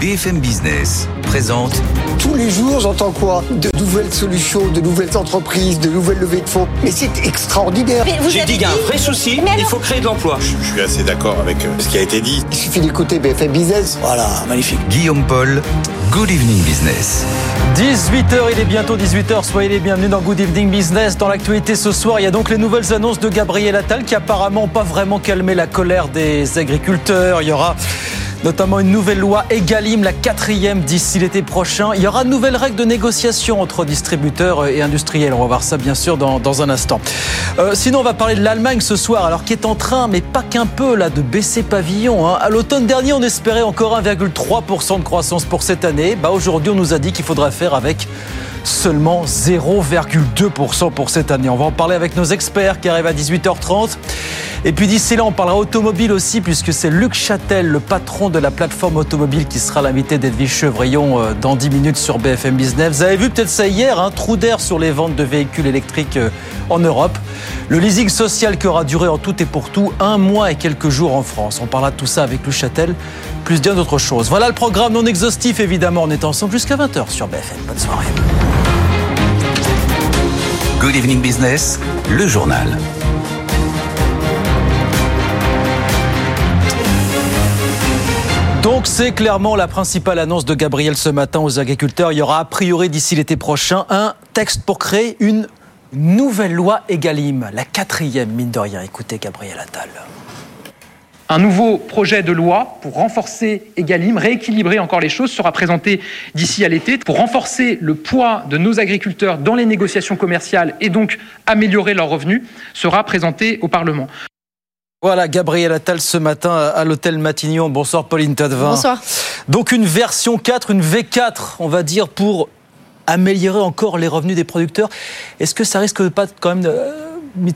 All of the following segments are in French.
BFM Business présente. Tous les jours, j'entends quoi? De nouvelles solutions, de nouvelles entreprises, de nouvelles levées de fonds. Mais c'est extraordinaire. J'ai dit qu'il y a un vrai souci, il faut créer de l'emploi. Je suis assez d'accord avec euh, ce qui a été dit. Il suffit d'écouter BFM Business. Voilà, magnifique. Guillaume Paul, Good Evening Business. 18h, il est bientôt 18h, soyez les bienvenus dans Good Evening Business. Dans l'actualité ce soir, il y a donc les nouvelles annonces de Gabriel Attal qui apparemment pas vraiment calmé la colère des agriculteurs. Il y aura notamment une nouvelle loi Egalim, la quatrième d'ici l'été prochain. Il y aura de nouvelles règles de négociation entre distributeurs et industriels. On va voir ça bien sûr dans, un instant. Euh, sinon, on va parler de l'Allemagne ce soir, alors qui est en train, mais pas qu'un peu, là, de baisser pavillon. Hein. À l'automne dernier, on espérait encore 1,3% de croissance pour cette année. Bah, Aujourd'hui, on nous a dit qu'il faudra faire avec seulement 0,2% pour cette année. On va en parler avec nos experts qui arrivent à 18h30. Et puis d'ici là, on parlera automobile aussi, puisque c'est Luc Châtel, le patron de la plateforme automobile, qui sera l'invité d'Edwige Chevrillon euh, dans 10 minutes sur BFM Business. Vous avez vu peut-être ça hier, un hein, trou d'air sur les ventes de véhicules électriques euh, en Europe. Le leasing social qui aura duré en tout et pour tout un mois et quelques jours en France. On parlera de tout ça avec Luc Châtel, plus bien d'autres choses. Voilà le programme non exhaustif, évidemment. On est ensemble jusqu'à 20h sur BFM. Bonne soirée. Good Evening Business, le journal. Donc c'est clairement la principale annonce de Gabriel ce matin aux agriculteurs. Il y aura a priori d'ici l'été prochain un texte pour créer une nouvelle loi Egalim, la quatrième mine de rien. Écoutez Gabriel Attal. Un nouveau projet de loi pour renforcer Egalim, rééquilibrer encore les choses, sera présenté d'ici à l'été pour renforcer le poids de nos agriculteurs dans les négociations commerciales et donc améliorer leurs revenus, sera présenté au Parlement. Voilà, Gabriel Attal ce matin à l'hôtel Matignon. Bonsoir Pauline Tadevin. Bonsoir. Donc une version 4, une V4, on va dire, pour améliorer encore les revenus des producteurs. Est-ce que ça risque pas quand même de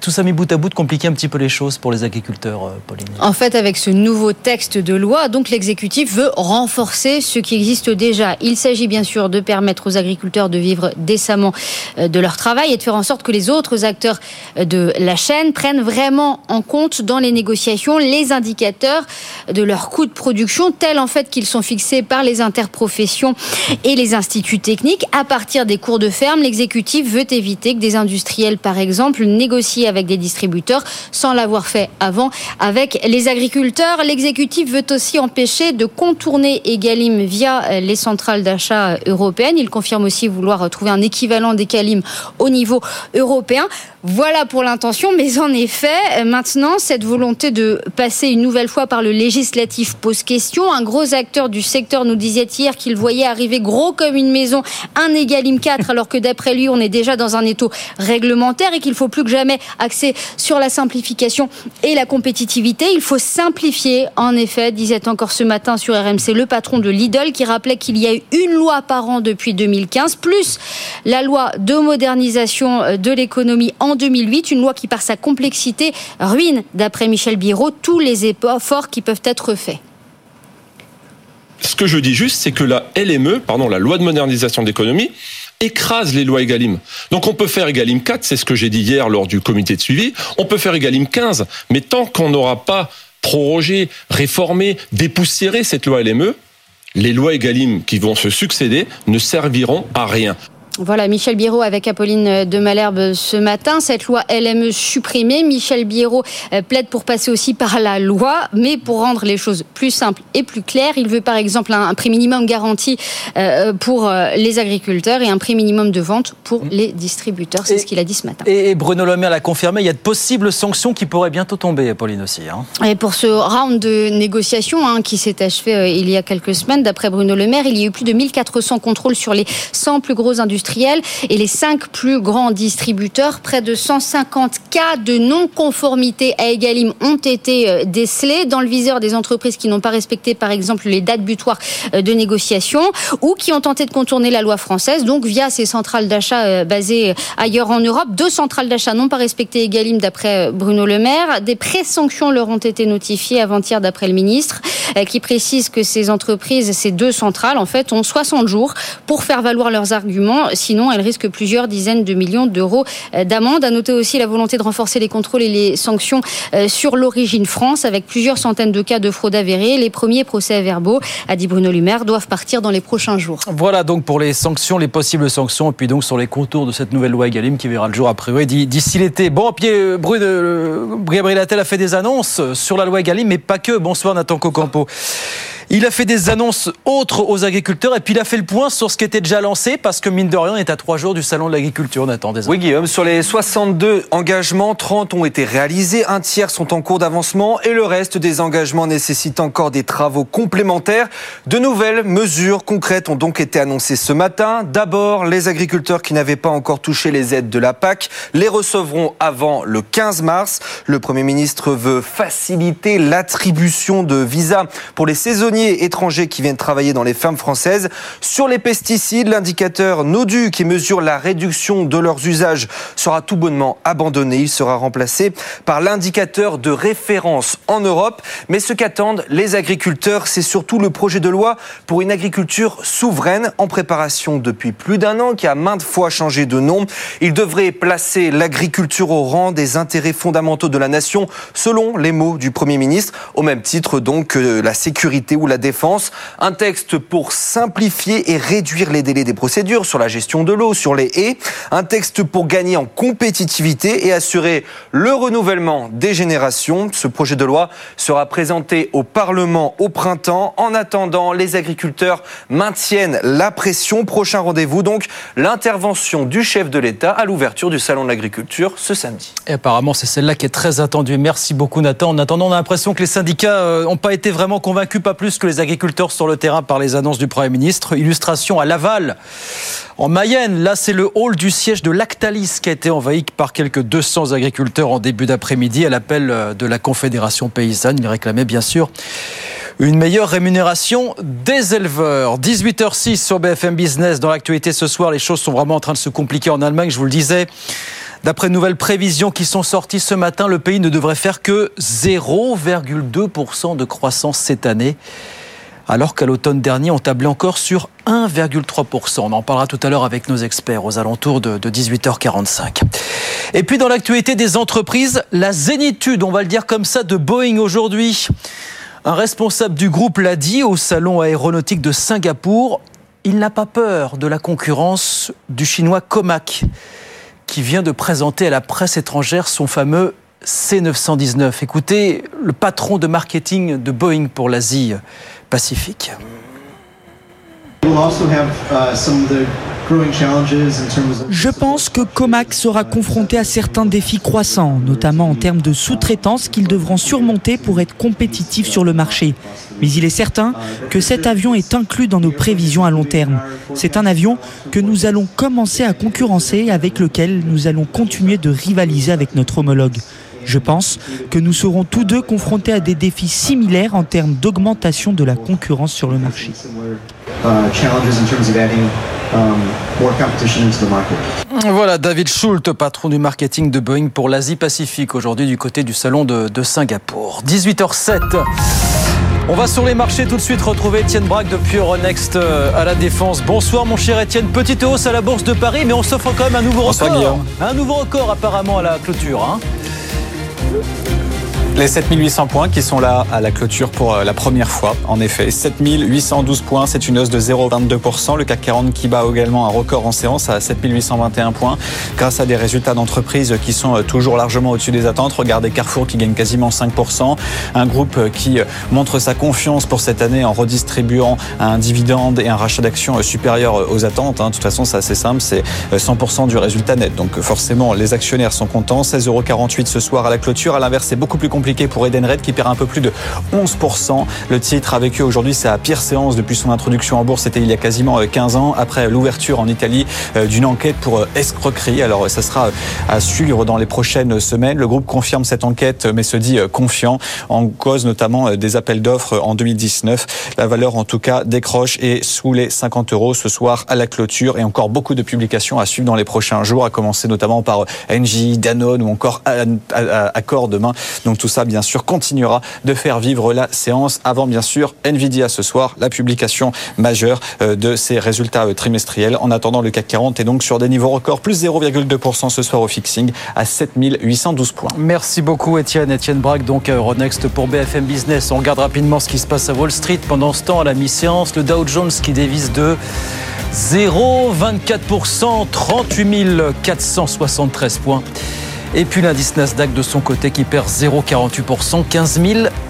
tout ça mis bout à bout de compliquer un petit peu les choses pour les agriculteurs, euh, Pauline En fait, avec ce nouveau texte de loi, donc l'exécutif veut renforcer ce qui existe déjà. Il s'agit bien sûr de permettre aux agriculteurs de vivre décemment euh, de leur travail et de faire en sorte que les autres acteurs euh, de la chaîne prennent vraiment en compte dans les négociations les indicateurs de leurs coûts de production, tels en fait qu'ils sont fixés par les interprofessions et les instituts techniques. À partir des cours de ferme, l'exécutif veut éviter que des industriels, par exemple, négocient avec des distributeurs sans l'avoir fait avant avec les agriculteurs. L'exécutif veut aussi empêcher de contourner Egalim via les centrales d'achat européennes. Il confirme aussi vouloir trouver un équivalent d'Egalim au niveau européen. Voilà pour l'intention, mais en effet, maintenant, cette volonté de passer une nouvelle fois par le législatif pose question. Un gros acteur du secteur nous disait hier qu'il voyait arriver gros comme une maison un Egalim 4, alors que d'après lui, on est déjà dans un étau réglementaire et qu'il faut plus que jamais axer sur la simplification et la compétitivité. Il faut simplifier, en effet, disait encore ce matin sur RMC le patron de Lidl qui rappelait qu'il y a eu une loi par an depuis 2015, plus la loi de modernisation de l'économie en 2008, une loi qui par sa complexité ruine, d'après Michel Biraud, tous les efforts qui peuvent être faits. Ce que je dis juste, c'est que la LME, pardon, la loi de modernisation de l'économie, écrase les lois Egalim. Donc on peut faire Egalim 4, c'est ce que j'ai dit hier lors du comité de suivi, on peut faire Egalim 15, mais tant qu'on n'aura pas prorogé, réformé, dépoussiéré cette loi LME, les lois Egalim qui vont se succéder ne serviront à rien. Voilà, Michel Biro avec Apolline de Malherbe ce matin. Cette loi LME supprimée. Michel Biro euh, plaide pour passer aussi par la loi, mais pour rendre les choses plus simples et plus claires. Il veut par exemple un prix minimum garanti euh, pour euh, les agriculteurs et un prix minimum de vente pour mmh. les distributeurs. C'est ce qu'il a dit ce matin. Et Bruno Le Maire l'a confirmé, il y a de possibles sanctions qui pourraient bientôt tomber, Apolline aussi. Hein. Et pour ce round de négociations hein, qui s'est achevé il y a quelques semaines, d'après Bruno Le Maire, il y a eu plus de 1400 contrôles sur les 100 plus gros et les cinq plus grands distributeurs. Près de 150 cas de non-conformité à Egalim ont été euh, décelés dans le viseur des entreprises qui n'ont pas respecté, par exemple, les dates butoirs euh, de négociation ou qui ont tenté de contourner la loi française, donc via ces centrales d'achat euh, basées ailleurs en Europe. Deux centrales d'achat n'ont pas respecté Egalim d'après Bruno Le Maire. Des pré-sanctions leur ont été notifiées avant-hier d'après le ministre, qui précise que ces entreprises, ces deux centrales, en fait, ont 60 jours pour faire valoir leurs arguments Sinon, elle risque plusieurs dizaines de millions d'euros d'amende. À noter aussi la volonté de renforcer les contrôles et les sanctions sur l'origine France, avec plusieurs centaines de cas de fraude avérée. Les premiers procès-verbaux, a dit Bruno Lumaire, doivent partir dans les prochains jours. Voilà donc pour les sanctions, les possibles sanctions, et puis donc sur les contours de cette nouvelle loi Egalim qui verra le jour après d'ici l'été. Bon, pied, Bruno, Gabriel Attal a fait des annonces sur la loi Egalim, mais pas que. Bonsoir Nathan Cocampo. Il a fait des annonces autres aux agriculteurs et puis il a fait le point sur ce qui était déjà lancé parce que mine de rien, on est à trois jours du salon de l'agriculture. Nathan, Oui, Guillaume, sur les 62 engagements, 30 ont été réalisés, un tiers sont en cours d'avancement et le reste des engagements nécessitent encore des travaux complémentaires. De nouvelles mesures concrètes ont donc été annoncées ce matin. D'abord, les agriculteurs qui n'avaient pas encore touché les aides de la PAC les recevront avant le 15 mars. Le Premier ministre veut faciliter l'attribution de visas pour les saisonniers étrangers qui viennent travailler dans les fermes françaises. Sur les pesticides, l'indicateur NODU qui mesure la réduction de leurs usages sera tout bonnement abandonné. Il sera remplacé par l'indicateur de référence en Europe. Mais ce qu'attendent les agriculteurs, c'est surtout le projet de loi pour une agriculture souveraine en préparation depuis plus d'un an, qui a maintes fois changé de nom. Il devrait placer l'agriculture au rang des intérêts fondamentaux de la nation, selon les mots du Premier ministre, au même titre donc que la sécurité ou la défense. Un texte pour simplifier et réduire les délais des procédures sur la gestion de l'eau, sur les haies. Un texte pour gagner en compétitivité et assurer le renouvellement des générations. Ce projet de loi sera présenté au Parlement au printemps. En attendant, les agriculteurs maintiennent la pression. Prochain rendez-vous donc l'intervention du chef de l'État à l'ouverture du salon de l'agriculture ce samedi. Et apparemment, c'est celle-là qui est très attendue. Merci beaucoup Nathan. En attendant, on a l'impression que les syndicats n'ont euh, pas été vraiment convaincus, pas plus les agriculteurs sur le terrain par les annonces du Premier ministre. Illustration à Laval, en Mayenne. Là, c'est le hall du siège de Lactalis qui a été envahi par quelques 200 agriculteurs en début d'après-midi à l'appel euh, de la Confédération paysanne. Ils réclamaient bien sûr une meilleure rémunération des éleveurs. 18h06 sur BFM Business. Dans l'actualité ce soir, les choses sont vraiment en train de se compliquer en Allemagne, je vous le disais. D'après nouvelles prévisions qui sont sorties ce matin, le pays ne devrait faire que 0,2% de croissance cette année alors qu'à l'automne dernier, on tablait encore sur 1,3%. On en parlera tout à l'heure avec nos experts aux alentours de, 18h45. Et puis dans l'actualité des entreprises, la zénitude, on va le dire comme ça, de Boeing aujourd'hui. Un responsable du groupe l'a dit au salon aéronautique de Singapour, il n'a pas peur de la concurrence du chinois Comac qui vient de présenter à la presse étrangère son fameux C919. Écoutez, le patron de marketing de Boeing pour l'Asie Pacifique. Je pense que Comac sera confronté à certains défis croissants, notamment en termes de sous-traitance qu'ils devront surmonter pour être compétitifs sur le marché. Mais il est certain que cet avion est inclus dans nos prévisions à long terme. C'est un avion que nous allons commencer à concurrencer et avec lequel nous allons continuer de rivaliser avec notre homologue. Je pense que nous serons tous deux confrontés à des défis similaires en termes d'augmentation de la concurrence sur le marché. Voilà, David Schult, patron du marketing de Boeing pour l'Asie-Pacifique, aujourd'hui du côté du salon de, Singapour. 18h07. On va sur les marchés tout de suite retrouver Étienne Braque depuis Euronext euh, à la Défense. Bonsoir mon cher Étienne. Petite hausse à la Bourse de Paris, mais on s'offre quand même un nouveau record. Un nouveau record apparemment à la clôture. Hein. Les 7800 points qui sont là à la clôture pour euh, la première fois. En effet, 7812 points, c'est une hausse de 0,22%. Le CAC 40 qui bat également un record en séance à 7821 points grâce à des résultats d'entreprise qui sont euh, toujours largement au-dessus des attentes. Regardez Carrefour qui gagne quasiment 5%. Un groupe euh, qui montre sa confiance pour cette année en redistribuant un dividende et un rachat d'actions supérieur aux attentes. Hein. De toute façon, c'est assez simple, c'est 100% du résultat net. Donc forcément, les actionnaires sont contents. 16,48€ ce soir à la clôture. À l'inverse, c'est beaucoup plus compliqué compliqué pour Edenred qui perd un peu plus de 11%. Le titre avec eux aujourd'hui, la pire séance depuis son introduction en bourse. C'était il y a quasiment 15 euh, ans, après l'ouverture en Italie euh, d'une enquête pour euh, escroquerie. Alors, ça sera à suivre dans les prochaines semaines. Le groupe confirme cette enquête, mais se dit confiant en cause notamment des appels d'offres en 2019. La valeur, en tout cas, décroche et sous les 50 euros ce soir à la clôture et encore beaucoup de publications à suivre dans les prochains jours, à commencer notamment par Engie, Danone ou encore Accor demain. Donc tout ça, bien sûr, continuera de faire vivre la séance avant, bien sûr, Nvidia ce soir, la publication majeure euh, de ses résultats euh, trimestriels. En attendant, le CAC 40 est donc sur des niveaux records, plus 0,2% ce soir au fixing à 7812 points. Merci beaucoup Étienne. Étienne Braque, donc à Euronext pour BFM Business. On regarde rapidement ce qui se passe à Wall Street. Pendant ce temps, à la mi-séance, le Dow Jones qui dévise de 0,24%, 38 473 points. Et puis l'indice Nasdaq de son côté qui perd 0,48%, 15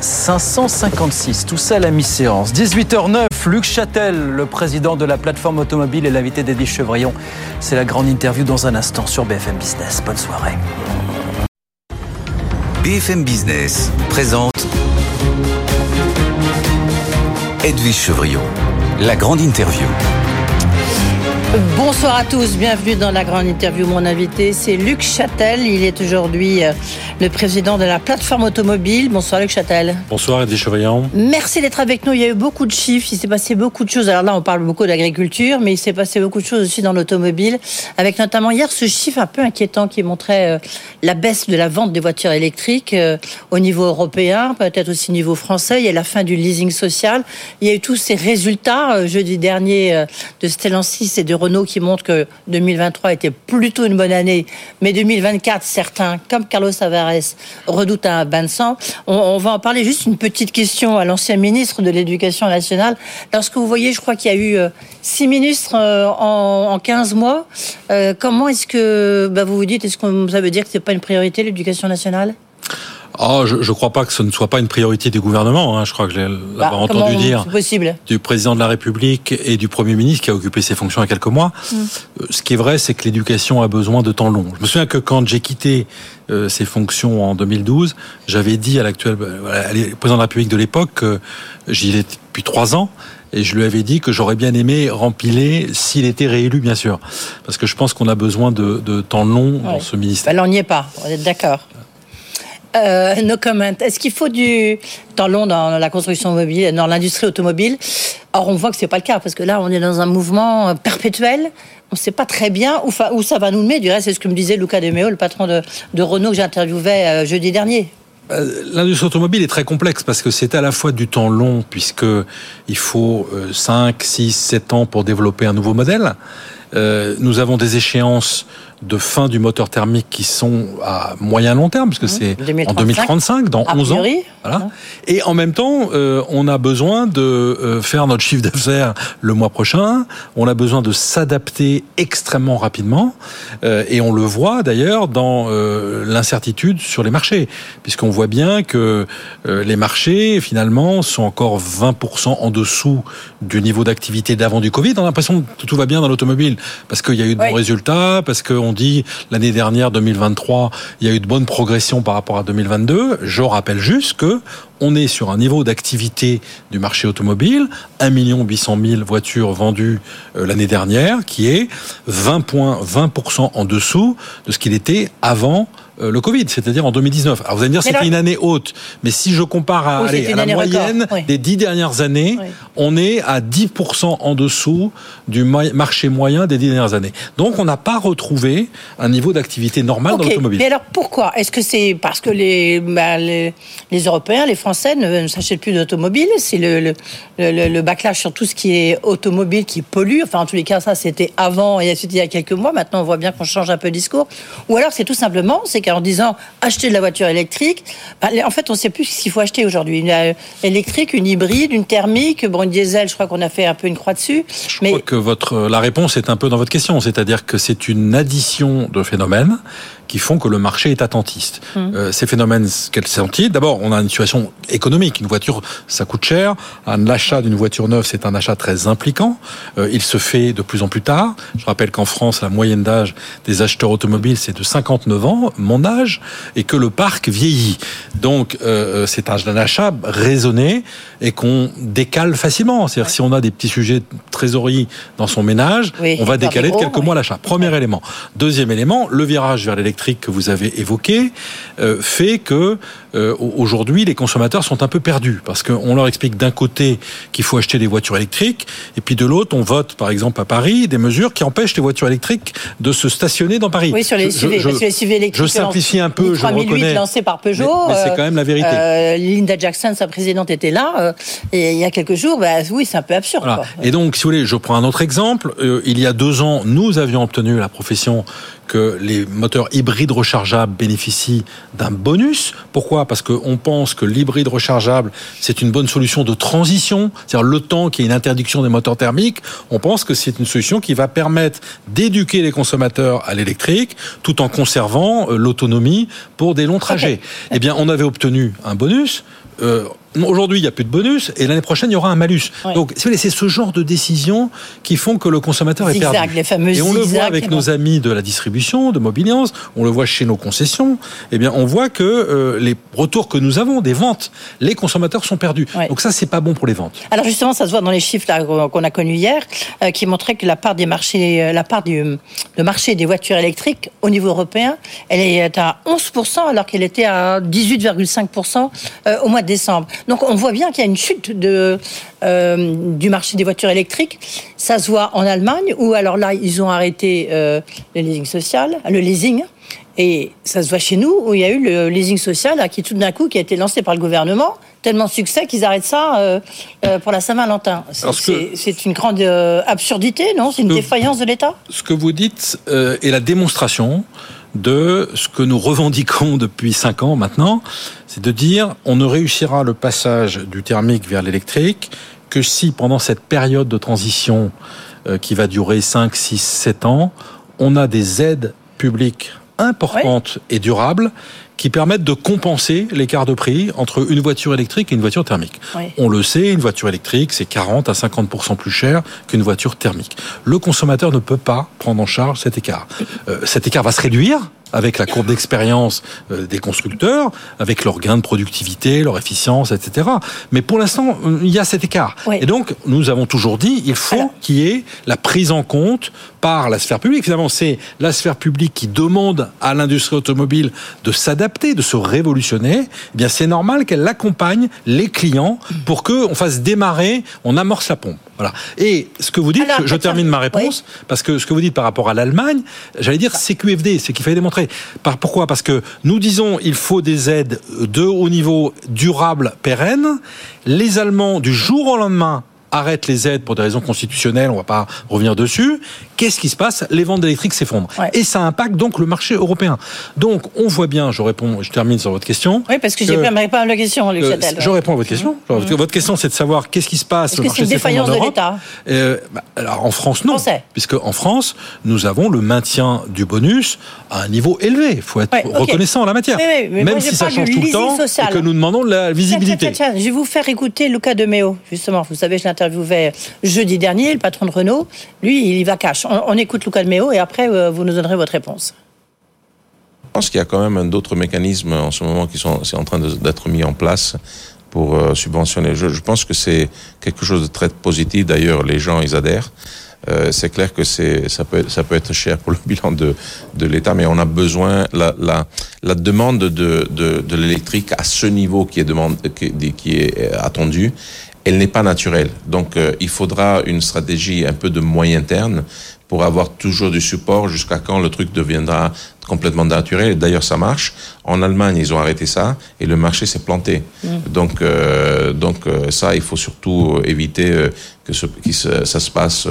556. Tout ça à la mi-séance. 18h09, Luc Châtel, le président de la plateforme automobile et l'invité d'Eddie Chevrillon. C'est la grande interview dans un instant sur BFM Business. Bonne soirée. BFM Business présente Edwige Chevrillon, la grande interview. Bonsoir à tous, bienvenue dans la grande interview. Mon invité, c'est Luc Châtel. Il est aujourd'hui euh, le président de la plateforme automobile. Bonsoir Luc Châtel. Bonsoir Eddie Chevrillon. Merci d'être avec nous. Il y a eu beaucoup de chiffres, il s'est passé beaucoup de choses. Alors là, on parle beaucoup d'agriculture, mais il s'est passé beaucoup de choses aussi dans l'automobile, avec notamment hier ce chiffre un peu inquiétant qui montrait euh, la baisse de la vente des voitures électriques euh, au niveau européen, peut-être aussi au niveau français. Il y a la fin du leasing social. Il y a eu tous ces résultats jeudi dernier de Stellantis et de Renault qui montre que 2023 était plutôt une bonne année, mais 2024, certains, comme Carlos Redoutent un bain de sang. On, va en parler. Juste une petite question à l'ancien ministre de l'Éducation nationale. Lorsque vous voyez, je crois qu'il y a eu euh, six ministres euh, en, 15 mois, euh, comment est-ce que bah, vous vous dites, est-ce que ça veut dire que c'est pas une priorité l'éducation nationale? Oh, je ne crois pas que ce ne soit pas une priorité du gouvernement. Hein. Je crois que l'avoir bah, entendu dire possible du président de la République et du Premier ministre qui a occupé ses fonctions il y a quelques mois. Mm. Euh, ce qui est vrai, c'est que l'éducation a besoin de temps long. Je me souviens que quand j'ai quitté euh, ces fonctions en 2012, j'avais dit à l'actuel euh, président de la République de l'époque que j'y étais depuis trois ans. Et je lui avais dit que j'aurais bien aimé rempiler s'il était réélu, bien sûr. Parce que je pense qu'on a besoin de, de temps long dans ce ministère. Bah, on n'y est pas, on est d'accord. Euh, no comment. Est-ce qu'il faut du temps long dans la construction mobile, dans l'industrie automobile? Or, on voit que c'est pas le cas parce que là, on est dans un mouvement perpétuel. On ne sait pas très bien où, où, ça va nous mener. Du reste, c'est ce que me disait Luca De Meo, le patron de, de Renault que j'interviewais euh, jeudi dernier. Euh, l'industrie automobile est très complexe parce que c'est à la fois du temps long puisque il faut 5, 6, 7 ans pour développer un nouveau modèle. Euh, nous avons des échéances de fin du moteur thermique qui sont à moyen long terme, puisque mmh. c'est en 2035, dans 11 ans. Voilà. Mmh. Et en même temps, euh, on a besoin de euh, faire notre chiffre d'affaires le mois prochain. On a besoin de s'adapter extrêmement rapidement. Euh, et on le voit d'ailleurs dans euh, l'incertitude sur les marchés, puisqu'on voit bien que les marchés, finalement, sont encore 20% en dessous du niveau d'activité d'avant du Covid. On a l'impression que tout va bien dans l'automobile, parce qu'il y a eu de bons résultats, parce qu'on dit l'année dernière 2023, il y a eu de bonnes progressions par rapport à 2022. Je rappelle juste que on est sur un niveau d'activité du marché automobile, 1 800 000 voitures vendues euh, l'année dernière, qui est 20 points, 20% en dessous de ce qu'il était avant euh, le Covid, c'est-à-dire en 2019. Alors vous allez me dire c'était une année haute, mais si je compare à, la moyenne des dix dernières années, on est à 10% en dessous du marché moyen des dix dernières années. Donc on n'a pas retrouvé un niveau d'activité normal dans l'automobile. Mais alors pourquoi? Est-ce que c'est parce que les, bah, les, Européens, les Français ne, s'achètent plus d'automobiles C'est le, le, le, backlash sur tout ce qui est automobile qui pollue. Enfin en tous les cas ça c'était avant et il y a quelques mois. Maintenant on voit bien qu'on change un peu de discours. Ou alors c'est tout simplement c'est en disant acheter de la voiture électrique, bah, en fait, on ne sait plus ce qu'il faut acheter aujourd'hui. Une euh, électrique, une hybride, une thermique, bon, une diesel, je crois qu'on a fait un peu une croix dessus. Je mais... crois que votre, la réponse est un peu dans votre question, c'est-à-dire que c'est une addition de phénomènes qui font que le marché est attentiste. Hum. Euh, ces phénomènes, quels sont-ils D'abord, on a une situation économique. Une voiture, ça coûte cher. Un achat d'une voiture neuve, c'est un achat très impliquant. Euh, il se fait de plus en plus tard. Je rappelle qu'en France, la moyenne d'âge des acheteurs automobiles, c'est de 59 ans, mon âge, et que le parc vieillit. Donc, euh, c'est un achat raisonné et qu'on décale facilement. C'est-à-dire, si on a des petits sujets de trésorerie dans son ménage, on va décaler de quelques mois l'achat. Premier élément. Deuxième élément, le virage vers l'électrique électrique que vous avez évoqué euh, fait que euh, aujourd'hui les consommateurs sont un peu perdus parce qu'on leur explique d'un côté qu'il faut acheter des voitures électriques et puis de l'autre on vote par exemple à Paris des mesures qui empêchent les voitures électriques de se stationner dans Paris. Oui, sur les SUV, je, les SUV électriques. Je simplifie un peu, je le reconnais. lancé par Peugeot. Mais, mais c'est quand même la vérité. Euh, Linda Jackson, sa présidente, était là euh, et il y a quelques jours. Bah, oui, c'est un peu absurde. Voilà. Quoi. Et donc, si vous voulez, je prends un autre exemple. Euh, il y a deux ans, nous avions obtenu la profession que les moteurs hybrides rechargeables bénéficient d'un bonus. Pourquoi? Parce qu'on pense que l'hybride rechargeable, c'est une bonne solution de transition. C'est-à-dire le temps qu'il y ait une interdiction des moteurs thermiques, on pense que c'est une solution qui va permettre d'éduquer les consommateurs à l'électrique tout en conservant euh, l'autonomie pour des longs trajets. Okay. Eh bien, on avait obtenu un bonus. Euh, Aujourd'hui, il n'y a plus de bonus et l'année prochaine, il y aura un malus. Donc, c'est ce genre de décisions qui font que le consommateur zigzag, est perdu. Les fameux et on le voit avec nos amis de la distribution, de Mobiliance, on le voit chez nos concessions. Eh bien, on voit que euh, les retours que nous avons des ventes, les consommateurs sont perdus. Donc ça, c'est pas bon pour les ventes. Alors justement, ça se voit dans les chiffres qu'on a connus hier, euh, qui montraient que la part des marchés, euh, la part du le marché des voitures électriques au niveau européen, elle est à 11% alors qu'elle était à 18,5% euh, au mois de décembre. Donc on voit bien qu'il y a une chute de, euh, du marché des voitures électriques. Ça se voit en Allemagne où alors là ils ont arrêté euh, le leasing social, le leasing. Et ça se voit chez nous où il y a eu le leasing social là, qui tout d'un coup qui a été lancé par le gouvernement tellement de succès qu'ils arrêtent ça euh, euh, pour la Saint-Valentin. C'est une grande euh, absurdité, non? C'est une défaillance de l'État? Ce que vous dites est la démonstration de ce que nous revendiquons depuis cinq ans maintenant, c'est de dire on ne réussira le passage du thermique vers l'électrique que si pendant cette période de transition euh, qui va durer 5, 6, 7 ans, on a des aides publiques importantes oui. et durables qui permettent de compenser l'écart de prix entre une voiture électrique et une voiture thermique. Oui. On le sait, une voiture électrique, c'est 40 à 50% plus cher qu'une voiture thermique. Le consommateur ne peut pas prendre en charge cet écart. Euh, cet écart va se réduire avec la courbe d'expérience euh, des constructeurs, avec leur gain de productivité, leur efficience, etc. Mais pour l'instant, il y a cet écart. Oui. Et donc, nous avons toujours dit, il faut qu'il y ait la prise en compte par la sphère publique. Finalement, c'est la sphère publique qui demande à l'industrie automobile de s'adapter, de se révolutionner. Eh bien, c'est normal qu'elle accompagne les clients pour que on fasse démarrer, on amorce la pompe. Voilà. Et ce que vous dites, Alors, je, je termine ma réponse, oui. parce que ce que vous dites par rapport à l'Allemagne, j'allais dire CQFD, c'est qu'il fallait démontrer. Pourquoi? Parce que nous disons il faut des aides de haut niveau, durables, pérennes. Les Allemands, du jour au lendemain, arrêtent les aides pour des raisons constitutionnelles, on ne va pas revenir dessus. Qu'est-ce qui se passe? Les ventes d'électrique s'effondrent. Ouais. Et ça impacte donc le marché européen. Donc on voit bien, je réponds, je termine sur votre question. Oui, parce que, que j'ai pas répondu à la question, Luc euh, Je réponds à votre question. Mmh. Votre question, c'est de savoir qu'est-ce qui se passe. Est-ce que c'est une défaillance de l'État? Euh, bah, Alors en France, non. Français. Puisque en France, nous avons le maintien du bonus à un niveau élevé. Il faut être ouais, okay. reconnaissant en la matière. Même si ça change tout le temps et que nous demandons de la visibilité. Tiens, tiens, tiens, je vais vous faire écouter Luca De Meo, justement. Vous savez, je l'interviewais jeudi dernier, le patron de Renault. Lui, il y va cash. On, écoute Luca De Meo et après, euh, vous nous donnerez votre réponse. Je pense qu'il y a quand même d'autres mécanismes en ce moment qui sont en train d'être mis en place pour euh, subventionner. Je, je pense que c'est quelque chose de très positif. D'ailleurs, les gens, ils adhèrent. Euh, c'est clair que c'est ça peut ça peut être cher pour le bilan de de l'État, mais on a besoin la la la demande de de, de l'électrique à ce niveau qui est demande qui, qui est attendu elle n'est pas naturelle. Donc, euh, il faudra une stratégie un peu de moyen terme pour avoir toujours du support jusqu'à quand le truc deviendra complètement naturel. D'ailleurs, ça marche. En Allemagne, ils ont arrêté ça et le marché s'est planté. Mmh. Donc, euh, donc euh, ça, il faut surtout éviter euh, que, ce, que ça se passe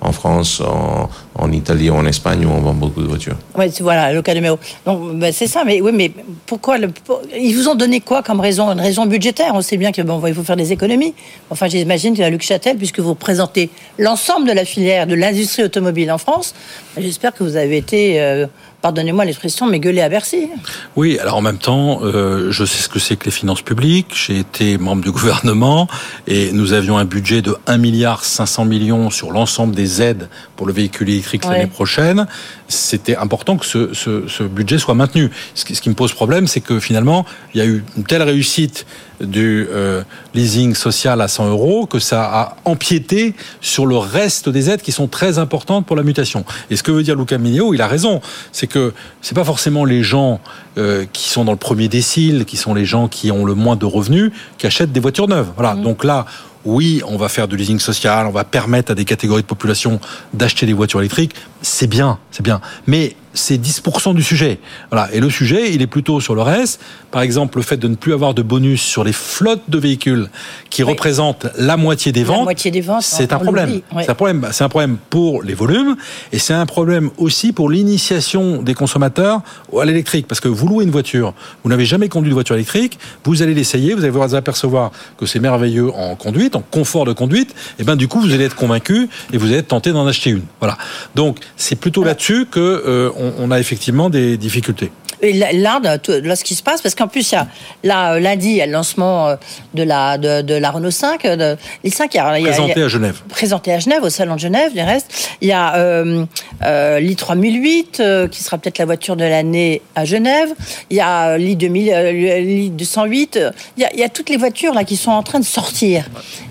en France, en, en, Italie, en Espagne où on vend beaucoup de voitures. Oui, voilà, le cas numéro. Donc, ben, c'est ça. Mais oui, mais pourquoi le, ils vous ont donné quoi comme raison? Une raison budgétaire? On sait bien que bon, il faut faire des économies. Enfin, j'imagine qu'à Luc Châtel, puisque vous représentez l'ensemble de la filière de l'industrie automobile en France, j'espère que vous avez été euh, pardonnez-moi l'expression, mais gueuler à Bercy. Oui, alors en même temps, euh, je sais ce que c'est que les finances publiques. J'ai été membre du gouvernement et nous avions un budget de 1 milliard 500 millions sur l'ensemble des aides pour le véhicule électrique ouais. l'année prochaine. C'était important que ce, ce, ce, budget soit maintenu. Ce qui, ce qui me pose problème, c'est que finalement, il y a eu une telle réussite du euh, leasing social à 100 euros que ça a empiété sur le reste des aides qui sont très importantes pour la mutation. Et ce que veut dire Luca Mignot, il a raison, c'est que c'est pas forcément les gens euh, qui sont dans le premier décile, qui sont les gens qui ont le moins de revenus, qui achètent des voitures neuves. Voilà. Donc là, oui, on va faire du leasing social, on va permettre à des catégories de population d'acheter des voitures électriques. C'est bien, c'est bien. Mais c'est 10% du sujet. Voilà. Et le sujet, il est plutôt sur le reste. Par exemple, le fait de ne plus avoir de bonus sur les flottes de véhicules qui représentent la moitié des ventes. moitié des ventes, c'est un problème. C'est un problème. C'est un problème pour les volumes et c'est un problème aussi pour l'initiation des consommateurs à l'électrique. Parce que vous louez une voiture, vous n'avez jamais conduit de voiture électrique, vous allez l'essayer, vous allez vous apercevoir que c'est merveilleux en conduite, en confort de conduite. Et ben du coup, vous allez être convaincu et vous allez être tenté d'en acheter une. Voilà. Donc c'est plutôt là-dessus que euh, on, on a effectivement des difficultés. Là, ce qui se passe, parce qu'en plus, il y a, là, euh, lundi, il y a le lancement euh, de la, de, de la Renault 5. euh, De, les 5 il y a- Présenté il y a- à Genève. Présenté à Genève, au Salon de Genève, du reste. Il y a euh, euh, l'i3008, euh, qui sera peut-être la voiture de l'année à Genève. Il y a euh, l'i2000, euh, l'i208. euh, Il y, a, il y a toutes les voitures là qui sont en train de sortir.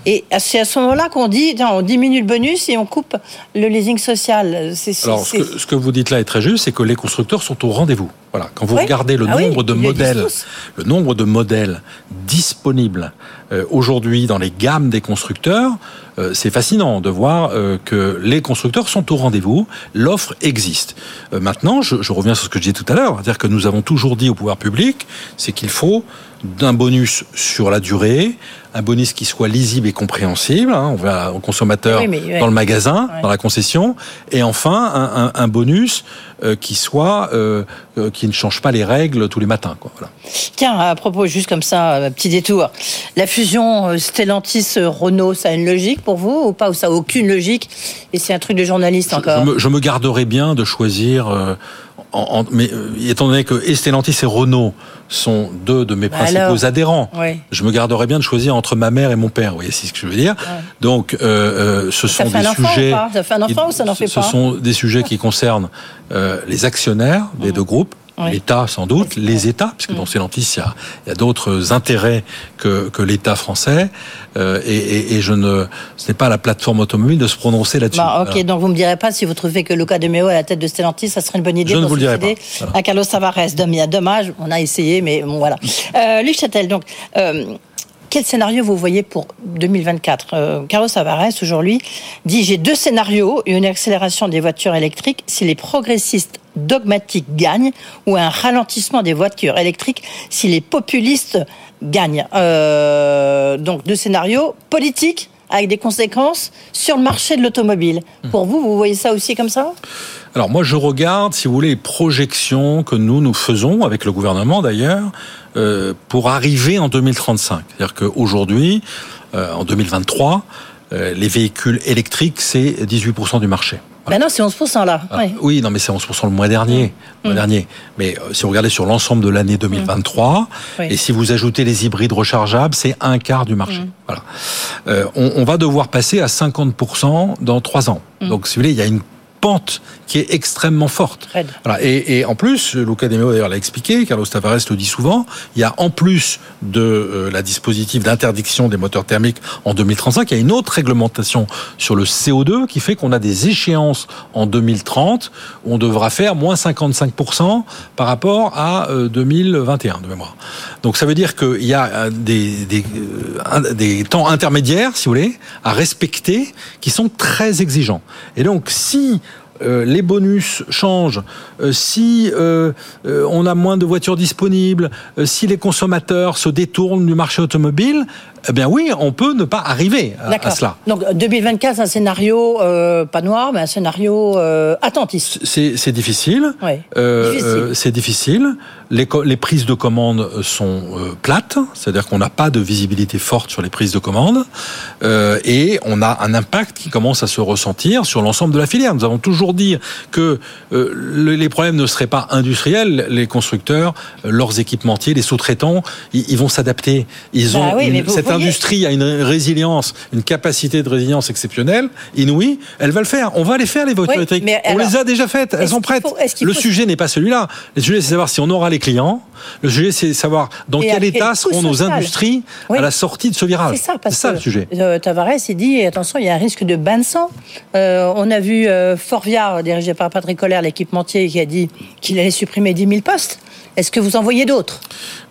Et c'est à ce moment-là qu'on dit, on diminue le bonus et on coupe le leasing social. Alors, ce que, ce que vous dites là est très juste, c'est que les constructeurs sont au rendez-vous. Voilà. Quand vous Oui. regardez le Ah oui, nombre de modèles, le nombre de modèles disponibles euh, aujourd'hui dans les gammes des constructeurs, euh, c'est fascinant de voir euh, que les constructeurs sont au rendez-vous. L'offre existe. Maintenant, je, je reviens sur ce que je disais tout à l'heure, c'est-à-dire que nous avons toujours dit au pouvoir public, c'est qu'il faut d'un bonus sur la durée, un bonus qui soit lisible et compréhensible. hein, on va au consommateur Oui, mais, ouais. dans le magasin, Ouais. dans la concession, et enfin un, un- un bonus euh, qui soit euh, euh, qui ne change pas les règles tous les matins. Quoi. Voilà. Tiens, à propos, juste comme ça, petit détour. La fusion euh, Stellantis-Renault, ça a une logique pour vous ou pas Ou ça a aucune logique? Et c'est un truc de journaliste Je encore me, je me garderai bien de choisir. euh, en- en- mais euh, étant donné que Stellantis et Renault sont deux de mes Bah principaux alors adhérents, Oui. je me garderai bien de choisir entre ma mère et mon père. Vous voyez, c'est ce que je veux dire. Donc, euh, euh, ce Ça sont fait un des enfant sujets. ou pas? Ça fait un enfant ou ça n'en fait ce pas? sont des sujets qui concernent euh, les actionnaires des deux groupes. Oui. L'État sans doute, les États, puisque dans Stellantis il y a, il y a d'autres intérêts que, que l'État français, euh, et, et- et je ne, ce n'est pas à la plateforme automobile de se prononcer là-dessus. Bah, ok, Voilà. donc vous me direz pas si vous trouvez que Luca de Meo à la tête de Stellantis, ça serait une bonne idée Je ne vous le dirai pas. Voilà. à Carlos Tavares. Dommage, Dommage, on a essayé, mais bon, voilà. Euh, Luc Châtel, donc, euh, quel scénario vous voyez pour 2024 euh, Carlos Tavares, aujourd'hui, dit J'ai deux scénarios une accélération des voitures électriques si les progressistes dogmatiques gagnent ou un ralentissement des voitures électriques si les populistes gagnent. Euh, donc, deux scénarios politiques avec des conséquences sur le marché de l'automobile. Pour vous, vous voyez ça aussi comme ça? Alors moi, je regarde, si vous voulez, les projections que nous, nous faisons, avec le gouvernement d'ailleurs, euh, pour arriver en 2035. C'est-à-dire qu'aujourd'hui, euh, en 2023, euh, les véhicules électriques, c'est 18% du marché. Ben non, c'est 11% là. Ah, Ouais. Oui, non, mais c'est 11% le mois dernier. Le mois dernier. Mais euh, si vous regardez sur l'ensemble de l'année 2023, Oui. et si vous ajoutez les hybrides rechargeables, c'est un quart du marché. Voilà. Euh, on, on va devoir passer à 50% dans trois ans. Donc, si vous voulez, il y a une pente qui est extrêmement forte. Voilà. Et, et en plus, Luca De Meo d'ailleurs l'a expliqué, Carlos Tavares le dit souvent, il y a en plus de euh, la dispositif d'interdiction des moteurs thermiques en 2035, il y a une autre réglementation sur le CO2 qui fait qu'on a des échéances en 2030 où on devra faire moins 55% par rapport à euh, 2021 de mémoire. Donc ça veut dire qu'il y a euh, des, des, euh, des temps intermédiaires, si vous voulez, à respecter qui sont très exigeants. Et donc si euh, les bonus changent, euh, si euh, on a moins de voitures disponibles, si les consommateurs se détournent du marché automobile, eh bien oui, on peut ne pas arriver à, à cela. Donc 2024, c'est un scénario euh, pas noir, mais un scénario euh, attentiste. C'est c'est difficile. Ouais. Euh, euh, c'est difficile. Les, co- les prises de commande sont euh, plates, c'est-à-dire qu'on n'a pas de visibilité forte sur les prises de commande, euh, et on a un impact qui commence à se ressentir sur l'ensemble de la filière. Nous avons toujours dit que euh, le- les problèmes ne seraient pas industriels, les constructeurs, euh, leurs équipementiers, les sous-traitants, ils, ils vont s'adapter. Ils Bah ont oui, une- mais vous cette industrie a une résilience, une capacité de résilience exceptionnelle, inouïe. Elle va le faire. On va les faire les voitures électriques. on alors, les a déjà faites. Elles sont prêtes. faut- le faut- sujet n'est pas celui-là. Le sujet, c'est de savoir si on aura les clients Le sujet, c'est de savoir dans Et quel état seront nos industries Oui. à la sortie de ce virage. C'est ça, parce ça que le sujet. euh, Tavares, il dit attention, il y a un risque de bain de sang. Euh, on a vu euh, Forvia, dirigé par Patrick Colère, l'équipementier, qui a dit qu'il allait supprimer 10 000 postes. Est-ce que vous en voyez d'autres?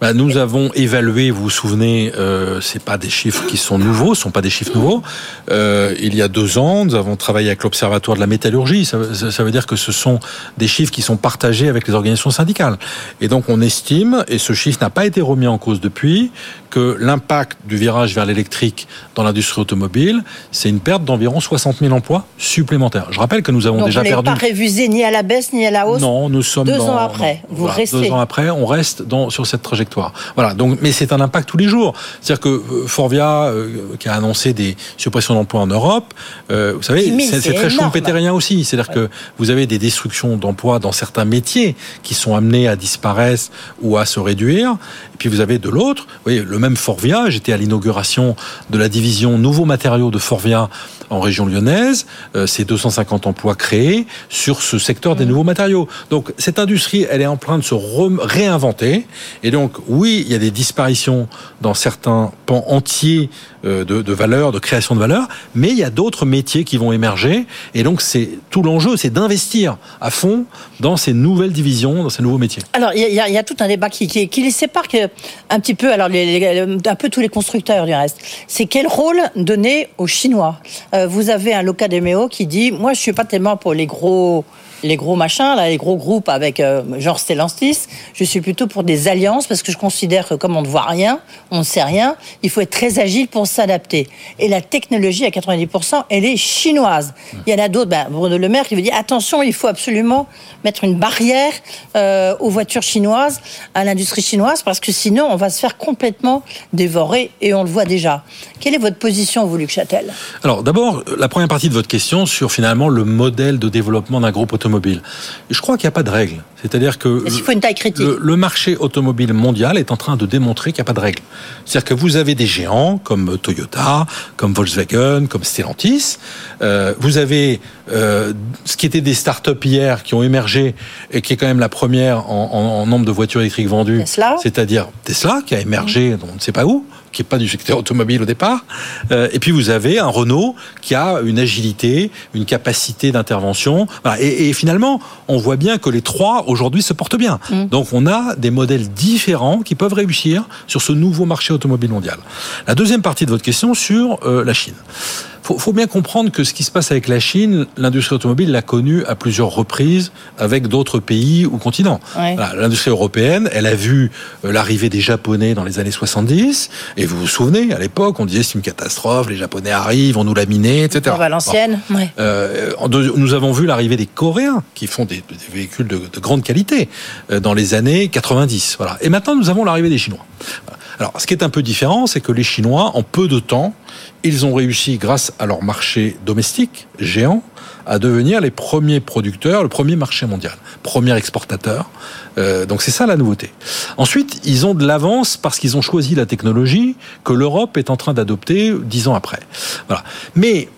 Bah, nous avons évalué, vous vous souvenez, euh, c'est pas des chiffres qui sont nouveaux, ce sont pas des chiffres nouveaux. Euh, il y a deux ans, nous avons travaillé avec l'Observatoire de la métallurgie. Ça, ça- ça veut dire que ce sont des chiffres qui sont partagés avec les organisations syndicales. Et donc on estime, et ce chiffre n'a pas été remis en cause depuis, que l'impact du virage vers l'électrique dans l'industrie automobile, c'est une perte d'environ 60 000 emplois supplémentaires. Je rappelle que nous avons Donc déjà vous n'avez perdu. pas révisé ni à la baisse ni à la hausse Non, nous sommes Deux dans- ans après, vous voilà, restez. Deux ans après, on reste dans, sur cette trajectoire. Voilà. Donc, mais c'est un impact tous les jours. C'est-à-dire que euh, Forvia, euh, qui a annoncé des suppressions d'emplois en Europe, euh, vous savez, 10 000, c'est très schumpeterien aussi. C'est-à-dire que vous avez des destructions d'emplois dans certains métiers qui sont amenés à disparaître ou à se réduire. Et puis vous avez de l'autre, vous voyez, le même Forvia. J'étais à l'inauguration de la division nouveaux matériaux de Forvia en région lyonnaise. Euh, c'est 250 emplois créés sur ce secteur Mmh. des nouveaux matériaux. Donc cette industrie, elle est en train de se réinventer. Et donc oui, il y a des disparitions dans certains pans entiers de, de valeur, de création de valeur, mais il y a d'autres métiers qui vont émerger. Et donc c'est tout l'enjeu, c'est d'investir à fond dans ces nouvelles divisions, dans ces nouveaux métiers. Alors, il y, a- tout un débat qui, qui, les sépare un petit peu, alors un peu tous les constructeurs du reste. C'est quel rôle donner aux Chinois? Euh, Vous avez un Loca de Meo qui dit, moi, je suis pas tellement pour les gros les gros machins, là, les gros groupes avec euh, genre Stellantis. Je suis plutôt pour des alliances parce que je considère que comme on ne voit rien, on ne sait rien, il faut être très agile pour s'adapter. Et la technologie à 90%, elle est chinoise. Il y en a d'autres, ben, Bruno Le Maire qui veut dire attention, il faut absolument mettre une barrière euh, aux voitures chinoises, à l'industrie chinoise, parce que sinon on va se faire complètement dévorer et on le voit déjà. Quelle est votre position, vous, Luc Châtel? Alors d'abord, la première partie de votre question sur finalement le modèle de développement d'un groupe automobile. Je crois qu'il n'y a pas de règle. C'est-à-dire que faut une taille critique le, le marché automobile mondial est en train de démontrer qu'il n'y a pas de règle. C'est-à-dire que vous avez des géants comme Toyota, comme Volkswagen, comme Stellantis. Euh, vous avez euh, ce qui était des startups hier qui ont émergé et qui est quand même la première en, en- en nombre de voitures électriques vendues. Tesla. C'est-à-dire Tesla qui a émergé, on ne sait pas où, qui n'est pas du secteur automobile au départ. Euh, et puis vous avez un Renault qui a une agilité, une capacité d'intervention. Voilà. Et, et finalement, on voit bien que les trois aujourd'hui se portent bien. Donc on a des modèles différents qui peuvent réussir sur ce nouveau marché automobile mondial. La deuxième partie de votre question sur euh, la Chine. Faut, faut bien comprendre que ce qui se passe avec la Chine, l'industrie automobile l'a connu à plusieurs reprises avec d'autres pays ou continents. Ouais. Voilà, L'industrie européenne, elle a vu euh, l'arrivée des Japonais dans les années 70. Et vous vous souvenez, à l'époque, on disait c'est une catastrophe, les Japonais arrivent, on nous laminer, etc. On va à l'ancienne ouais. Euh, en nous avons vu l'arrivée des Coréens qui font des, des véhicules de, de grande qualité euh, dans les années 90. Voilà. Et maintenant, nous avons l'arrivée des Chinois. Voilà. Alors, ce qui est un peu différent, c'est que les Chinois, en peu de temps, ils ont réussi, grâce à leur marché domestique géant, à devenir les premiers producteurs, le premier marché mondial, premier exportateur. Euh, donc c'est ça la nouveauté. Ensuite, ils ont de l'avance parce qu'ils ont choisi la technologie que l'Europe est en train d'adopter dix ans après. Voilà. Mais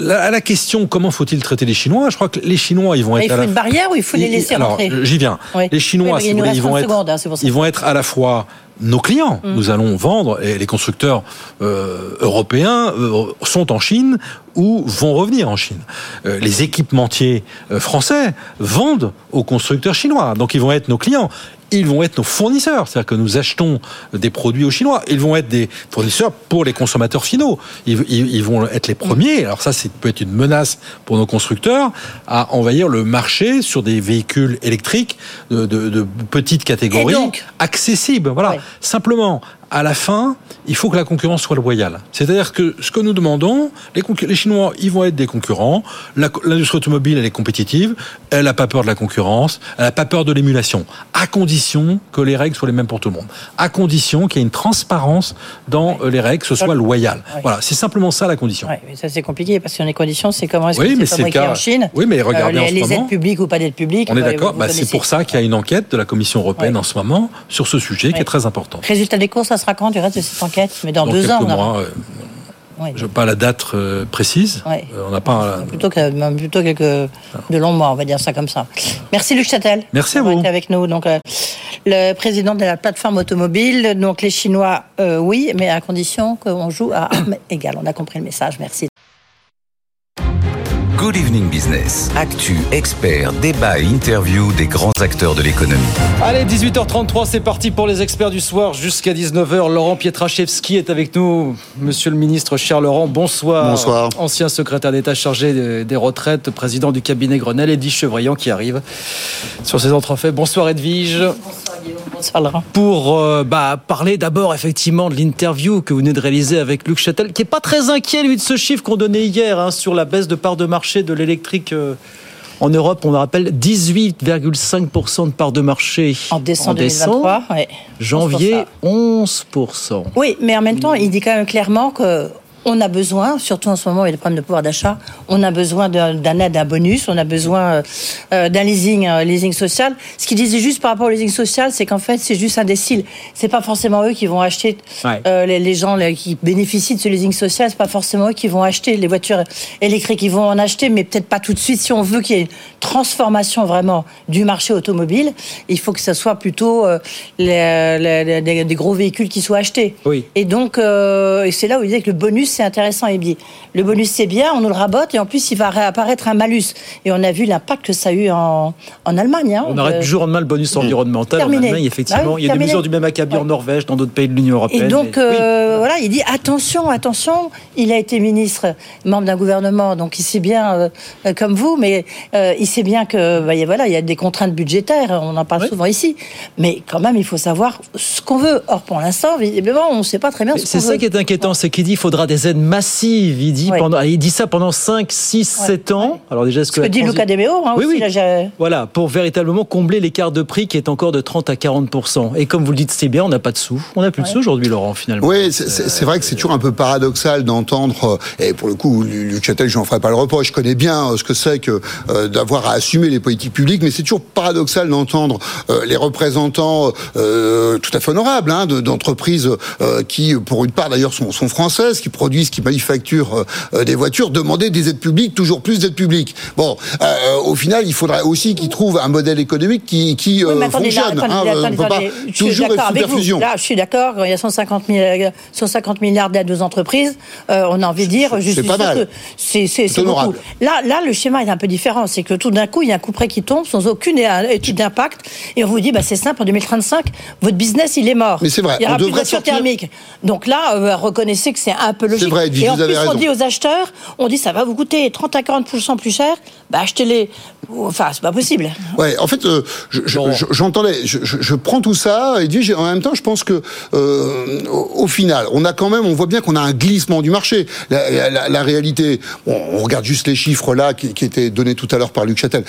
la- à la question comment faut-il traiter les Chinois, je crois que les Chinois ils vont Mais être il à faut la une barrière ou il faut les laisser alors, rentrer J'y viens. Oui. Les Chinois, Oui, mais si il vous nous voulez, reste ils vont 30 être, secondes, hein, ils vont être à la fois nos clients. Mm. Nous allons vendre et les constructeurs euh, européens euh, sont en Chine ou vont revenir en Chine. Euh, les équipementiers français vendent aux constructeurs chinois, donc ils vont être nos clients. Ils vont être nos fournisseurs, c'est-à-dire que nous achetons des produits aux Chinois. Ils vont être des fournisseurs pour les consommateurs finaux. Ils, ils- ils vont être les premiers. Alors ça, c'est peut être une menace pour nos constructeurs à envahir le marché sur des véhicules électriques de, de- de donc accessibles. Voilà. Simplement, à la fin, il faut que la concurrence soit loyale. C'est-à-dire que ce que nous demandons, les, Chinois, ils vont être des concurrents. L'industrie automobile, elle est compétitive. Elle n'a pas peur de la concurrence. Elle n'a pas peur de l'émulation. À condition que les règles soient les mêmes pour tout le monde. À condition qu'il y ait une transparence dans euh, les règles, que ce soit loyal. Voilà, c'est simplement ça la condition. Ouais, mais ça c'est compliqué parce que les conditions, c'est comment est-ce Oui, que mais c'est fabriqué en Chine Euh, Oui, mais regardez les, en ce les moment. aides publiques ou pas d'aides publiques. On est bah, d'accord Bah, C'est pour ça qu'il y a une enquête de la Commission européenne en ce moment sur ce sujet qui est très important. Résultat des courses, sera quand du reste de cette enquête Mais dans, Dans deux ans, on aura- mois, euh. Je pas la date euh, précise. Ouais. Euh, on n'a pas. un- Plutôt, que, même plutôt quelques de longs mois, on va dire ça comme ça. Merci Luc Châtel. Merci à vous. été avec nous. Donc, euh, le président de la plateforme automobile. Donc les Chinois, oui, mais à condition qu'on joue à armes égales. On a compris le message. Merci. Good Evening Business. Actu, expert, débat et interview des grands acteurs de l'économie. Allez, 18h33, c'est parti pour les experts du soir jusqu'à 19h. Laurent Pietraszewski est avec nous. Monsieur le ministre, cher Laurent, bonsoir. Bonsoir. Ancien secrétaire d'État chargé des retraites, président du cabinet Grenelle, Edwige Chevrillon qui arrive sur ses entrefaits. Bonsoir Edwige. Bonsoir. Bonsoir. Pour euh, bah, parler d'abord effectivement de l'interview que vous venez de réaliser avec Luc Châtel, qui est pas très inquiet lui de ce chiffre qu'on donnait hier hein, sur la baisse de part de marché de l'électrique euh, en Europe, on le rappelle, 18,5% de part de marché en décembre 2023. Ouais. Janvier, 11%. Oui, mais en même temps, il dit quand même clairement que on a besoin, surtout en ce moment, il y a des problèmes de pouvoir d'achat, on a besoin d'un aide, d'un bonus, on a besoin euh, d'un leasing, euh, leasing social. Ce qu'il disait juste par rapport au leasing social, c'est qu'en fait, c'est juste un décile. C'est pas forcément eux qui vont acheter, Ouais. euh, les, les gens les- qui bénéficient de ce leasing social, c'est pas forcément eux qui vont acheter les voitures électriques. Ils vont en acheter, mais peut-être pas tout de suite. Si on veut qu'il y ait une transformation vraiment du marché automobile, il faut que ce soit plutôt euh, les- des, gros véhicules qui soient achetés. Oui. Et donc, euh, c'est là où il disait que le bonus, c'est intéressant. Il dit, le bonus, c'est bien, on nous le rabote, et en plus, il va réapparaître un malus. Et on a vu l'impact que ça a eu en, en Allemagne. hein. On arrête Euh, du jour au lendemain le bonus environnemental Terminé. en Allemagne, effectivement. Ah oui, il y a des mesures du même acabit en Norvège, dans d'autres pays de l'Union européenne. Et donc, oui. euh, voilà, il dit attention, attention. Il a été ministre, membre d'un gouvernement, donc il sait bien, euh, euh, comme vous, mais euh, il sait bien que, bah, y a- voilà, il y a des contraintes budgétaires. On en parle souvent ici, mais quand même, il faut savoir ce qu'on veut. Or, pour l'instant, visiblement, on ne sait pas très bien Mais ce C'est qu'on ça veut. qui est inquiétant, c'est qu'il dit qu'il faudra des aides massives. Il dit, Ouais. pendant, il dit ça pendant 5, 6, 7 ans. Alors déjà, Ce que la dit Luca De Meo, hein, aussi, là, Voilà, pour véritablement combler l'écart de prix qui est encore de 30 à 40 Et comme vous le dites, c'est bien, on n'a pas de sous. On n'a plus de sous aujourd'hui, Laurent, finalement. Oui, c'est- c'est vrai que c'est toujours un peu paradoxal d'entendre, euh, et pour le coup, Luc Châtel, je n'en ferai pas le reproche, je connais bien euh, ce que c'est que euh, d'avoir à assumer les politiques publiques, mais c'est toujours paradoxal d'entendre euh, les représentants euh, tout à fait honorables hein, de- d'entreprises euh, qui, pour une part d'ailleurs, sont, sont françaises, qui produisent, qui manufacturent euh, euh, des voitures, demander des aides publiques, toujours plus d'aides publiques. Bon, euh, au final, il faudrait aussi qu'ils trouvent un modèle économique qui, qui Oui, mais attendez, là, fonctionne. attendez, hein, là, on attendez, peut pas attendez. Je suis toujours d'accord être avec vous. Là, je suis d'accord. Il y a 150, 000, euh, 150 milliards d'aides aux entreprises. Euh, on a envie de dire, je c'est suis pas mal. c'est beaucoup. Là, là, le schéma est un peu différent. C'est que tout d'un coup, il y a un coup près qui tombe sans aucune étude d'impact, et on vous dit, bah, c'est simple, en 2035, votre business, il est mort. Mais c'est vrai, Il y aura on plus de voitures thermiques. Donc là, reconnaissez que c'est un peu logique. vrai, Edwige, et en vous avez plus, on raison. dit aux acheteurs, on dit, ça va vous coûter 30 à 40 plus cher. Bah, achetez-les. Enfin, c'est pas possible. Ouais, en fait, euh, je- je- je- j'entendais, je, je- je prends tout ça et dis, en même temps, je pense que euh, au, au final, on a quand même, on voit bien qu'on a un glissement du marché. La, la- la- la réalité, bon, on regarde juste les chiffres là qui, qui étaient donnés tout à l'heure par Luc Châtel.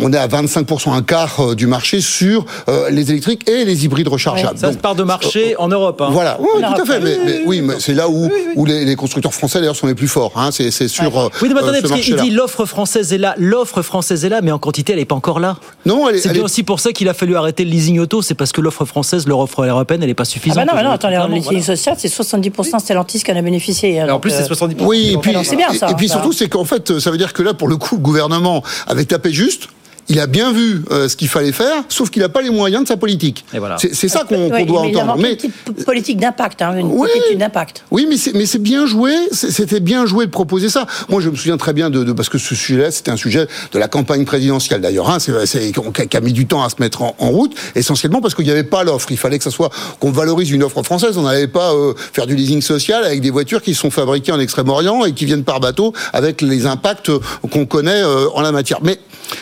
On est à 25% un quart euh, du marché sur euh, les électriques et les hybrides rechargeables. Ça se part de marché en Europe. hein. Voilà, oui, En tout à Europe. fait. Mais, mais oui, mais c'est là où, où les, les constructeurs français d'ailleurs sont les plus forts. Hein, c'est c'est sur euh, Oui, mais attendez, euh, ce parce qu'il dit l'offre française est là, l'offre française est là, mais en quantité, elle n'est pas encore là. Non, elle est- C'est elle bien est- aussi pour ça qu'il a fallu arrêter le leasing auto, c'est parce que l'offre française, leur offre européenne, elle n'est pas Ah suffisante. bah non, mais non, attendez, Clairement, le leasing social, c'est 70% Stellantis qui en a bénéficié. en plus, c'est 70%. Oui, et puis, Alors, c'est bien ça. et, puis surtout, c'est qu'en fait, ça veut dire que là, pour le coup, le gouvernement avait tapé juste. Il a bien vu euh, ce qu'il fallait faire, sauf qu'il n'a pas les moyens de sa politique. C'est c'est ça qu'on doit mais il a entendre. manqué Mais une petite politique d'impact, hein, une étude d'impact. oui, mais c'est mais c'est bien joué. C'était bien joué de proposer ça. Moi, je me souviens très bien de, de- parce que ce sujet-là, c'était un sujet de la campagne présidentielle d'ailleurs. Hein, c'est c'est- qu'on- qui a mis du temps à se mettre en, en route, essentiellement parce qu'il n'y avait pas l'offre. Il fallait que ça soit qu'on valorise une offre française. On n'allait pas euh, faire du leasing social avec des voitures qui sont fabriquées en Extrême-Orient et qui viennent par bateau avec les impacts euh, qu'on connaît euh, en la matière. Mais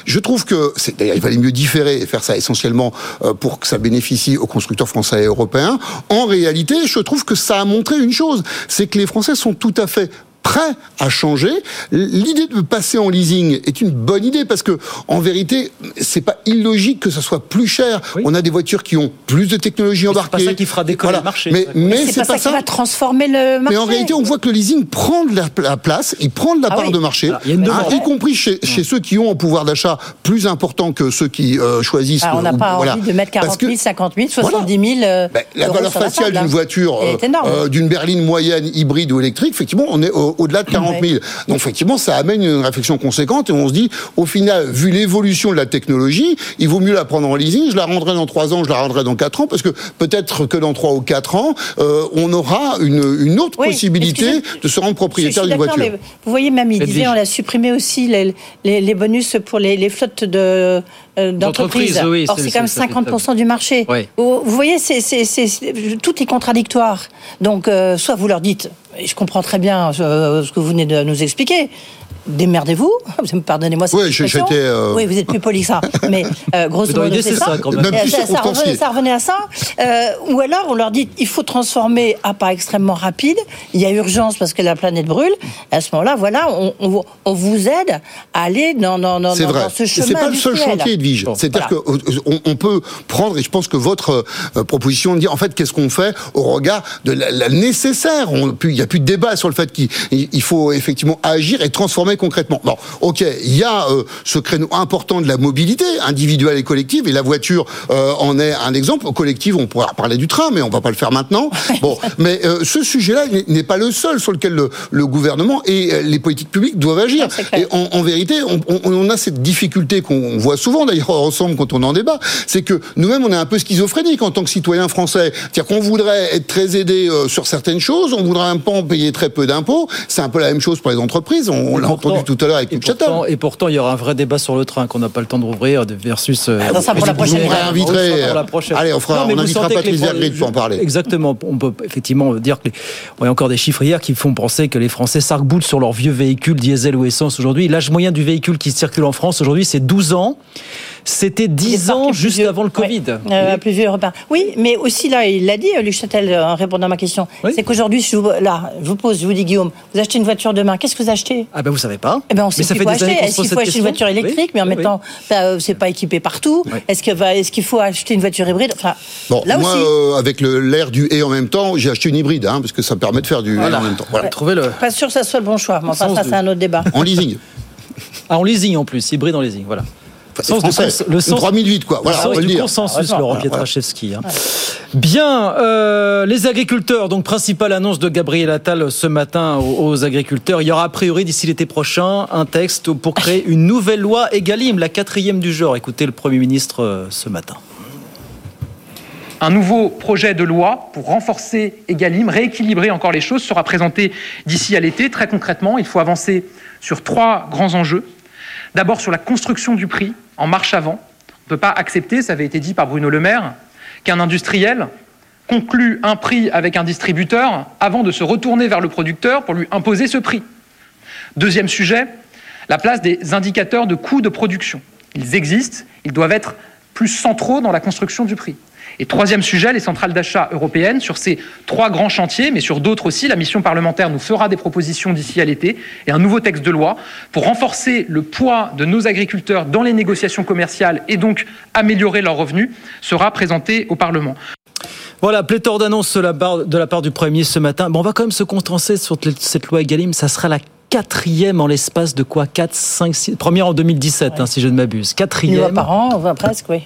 je trouve que c'est d'ailleurs il valait mieux différer et faire ça essentiellement euh, pour que ça bénéficie aux constructeurs français et européens. En réalité, je trouve que ça a montré une chose, c'est que les Français sont tout à fait prêts à changer. L'idée de passer en leasing est une bonne idée parce que, en vérité, c'est pas illogique que ça soit plus cher. On a des voitures qui ont plus de technologie embarquée. C'est pas ça qui fera décoller Voilà. le marché. Mais, mais c'est pas, ça qui va transformer le marché. mais en réalité, on voit que le leasing prend de la, la place, il prend de la Ah part oui. de marché, Alors, il y a une hein, demande. y compris chez, chez ceux qui ont un pouvoir d'achat plus important que ceux qui euh, choisissent. Ah, on n'a pas voilà. envie de mettre 40 Parce que 000, 50 000, 70 000. euh, ben, la valeur faciale d'une voiture, énorme. euh, d'une berline moyenne, hybride ou électrique, effectivement, on est au- au-delà de 40 000. Donc effectivement, ça amène une réflexion conséquente et on se dit, au final, vu l'évolution de la technologie, il vaut mieux la prendre en leasing. Je la rendrai dans 3 ans, je la rendrai dans 4 ans, parce que peut-être que dans 3 ou 4 ans, euh, on aura une, une autre Oui, possibilité de se rendre propriétaire d'une voiture. mais vous voyez, même il disait, on a supprimé aussi les, les, les bonus pour les, les flottes de, d'entreprises. D'entreprises, oui, Or, c'est- quand même c'est- c'est- 50% du marché. Oui. Vous, vous voyez, c'est, c'est, c'est- c'est- tout est contradictoire. Donc, euh, soit vous leur dites, et je comprends très bien euh, ce que vous venez de nous expliquer, démerdez-vous, vous me pardonnez-moi cette Oui, expression. euh, Oui, vous êtes plus poli que ça. Mais euh, grosso modo, c'est ça. ça, quand même. Même plus ça, revenait, ça revenait à ça. Euh, ou alors, on leur dit, il faut transformer à pas extrêmement rapide. Il y a urgence parce que la planète brûle. À ce moment-là, voilà, on, on vous- on vous aide à aller dans, dans, dans, C'est dans- vrai. dans ce chemin c'est pas le seul chantier, Edwige. C'est-à-dire qu'on on peut prendre, et je pense que votre euh, proposition de dire, en fait, qu'est-ce qu'on fait au regard de la, la nécessaire Il n'y a plus de débat sur le fait qu'il il faut effectivement agir et transformer concrètement. Bon, ok, il y a euh, ce créneau important de la mobilité individuelle et collective, et la voiture euh, en est un exemple. Collective, on pourra parler du train, mais on va pas le faire maintenant. Bon, mais euh, ce sujet-là n'est- pas le seul sur lequel le, le gouvernement et euh, les politiques publiques doivent agir. Et en, en vérité, on, on- on a cette difficulté qu'on voit souvent, d'ailleurs ensemble quand on en débat, c'est que nous-mêmes, on est un peu schizophrénique en tant que citoyens français. C'est-à-dire qu'on voudrait être très aidé euh, sur certaines choses, on voudrait un peu en payer très peu d'impôts. C'est un peu la même chose pour les entreprises. On, entendu tout à l'heure avec Châtel. Pourtant- et pourtant, il y aura un vrai débat sur le train qu'on n'a pas le temps de rouvrir de- versus. euh, Ah, ça, pour la prochaine ça, pour la prochaine. Allez, on fera- Non, on invitera Patrice les- Vergrit pour en parler. Exactement. On peut effectivement dire que les- on a encore des chiffres hier qui font penser que les Français s'arc-boutent sur leurs vieux véhicules diesel ou essence aujourd'hui. L'âge moyen du véhicule qui circule en France aujourd'hui, c'est 12 ans. C'était 10 ans juste avant le Covid. Euh, plus vieux européen. Oui, mais aussi là, il l'a dit, euh, Luc Châtel, euh, en répondant à ma question, c'est qu'aujourd'hui, je vous- là, je vous pose, je vous dis Guillaume, vous achetez une voiture demain, qu'est-ce que vous achetez? Ah ben vous savez pas. Eh ben on Mais sait ça ce qu'il fait faut des acheter. Est-ce qu'il faut acheter une voiture électrique, mais en Oui, même oui. temps, bah, c'est pas équipé partout. Est-ce que va- est-ce qu'il faut acheter une voiture hybride? Enfin, Bon, là moi, aussi. euh, avec l'air du et en même temps, j'ai acheté une hybride, hein, parce que ça permet de faire du Voilà. et en même temps. Voilà. Le. Pas sûr que ça soit le bon choix, mais enfin, ça, c'est un autre débat. En leasing. Ah, en leasing en plus, hybride en leasing, voilà. C'est français. Une 3008, quoi. Voilà, le on sens le du dire. consensus, Ah, Laurent voilà, Pietraszewski. hein. Bien, euh, les agriculteurs, donc principale annonce de Gabriel Attal ce matin aux, aux agriculteurs. Il y aura a priori d'ici l'été prochain un texte pour créer une nouvelle loi Egalim, la quatrième du genre. Écoutez le Premier ministre euh, ce matin. Un nouveau projet de loi pour renforcer Egalim, rééquilibrer encore les choses, sera présenté d'ici à l'été. Très concrètement, il faut avancer sur trois grands enjeux. D'abord sur la construction du prix, en marche avant. On ne peut pas accepter, ça avait été dit par Bruno Le Maire, qu'un industriel conclue un prix avec un distributeur avant de se retourner vers le producteur pour lui imposer ce prix. Deuxième sujet, la place des indicateurs de coûts de production. Ils existent, ils doivent être plus centraux dans la construction du prix. Et troisième sujet, les centrales d'achat européennes. Sur ces trois grands chantiers, mais sur d'autres aussi, la mission parlementaire nous fera des propositions d'ici à l'été et un nouveau texte de loi pour renforcer le poids de nos agriculteurs dans les négociations commerciales et donc améliorer leurs revenus sera présenté au Parlement. Voilà, pléthore d'annonces de la part- du Premier ministre ce matin. Bon, on va quand même se concentrer sur cette loi Egalim. Ça sera la quatrième en l'espace de quoi? 4, 5, 6... Première en 2017, hein, si je ne m'abuse. Une Quatrième. loi par an, enfin, presque, oui.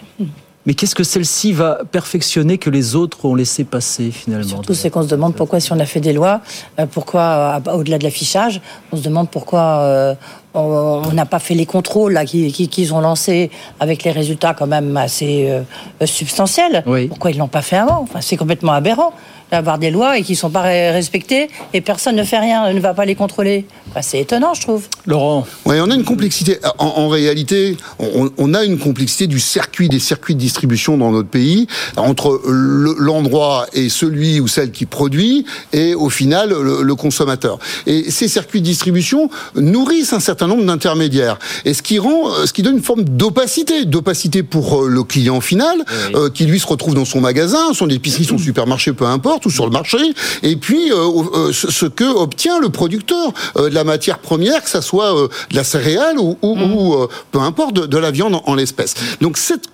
Mais qu'est-ce que celle-ci va perfectionner que les autres ont laissé passer finalement Tout c'est qu'on se demande pourquoi, si on a fait des lois, euh, pourquoi, euh, au-delà de l'affichage, on se demande pourquoi euh, on n'a pas fait les contrôles là, qui- qui- qu'ils ont lancés avec les résultats quand même assez euh, substantiels. Pourquoi ils l'ont pas fait avant? Enfin, C'est complètement aberrant d'avoir des lois et qui sont pas re- respectées et personne ne fait rien, ne va pas les contrôler. Enfin, c'est étonnant, je trouve. Laurent Oui, on a une complexité. En, en réalité, on, on a une complexité du circuit, des circuits de distribution dans notre pays, entre le- l'endroit et celui ou celle qui produit, et au final, le, le consommateur. Et ces circuits de distribution nourrissent un certain nombre d'intermédiaires. Et ce qui rend, euh, ce qui donne une forme d'opacité. D'opacité pour euh, le client final, euh, qui lui se retrouve dans son magasin, son épicerie, son supermarché, peu importe, ou sur le marché. Et puis, euh, euh, ce, ce que obtient le producteur euh, de la matière première, que ça soit euh, de la céréale ou, ou, ou, euh, peu importe, de, de la viande en, en l'espèce. Donc cette,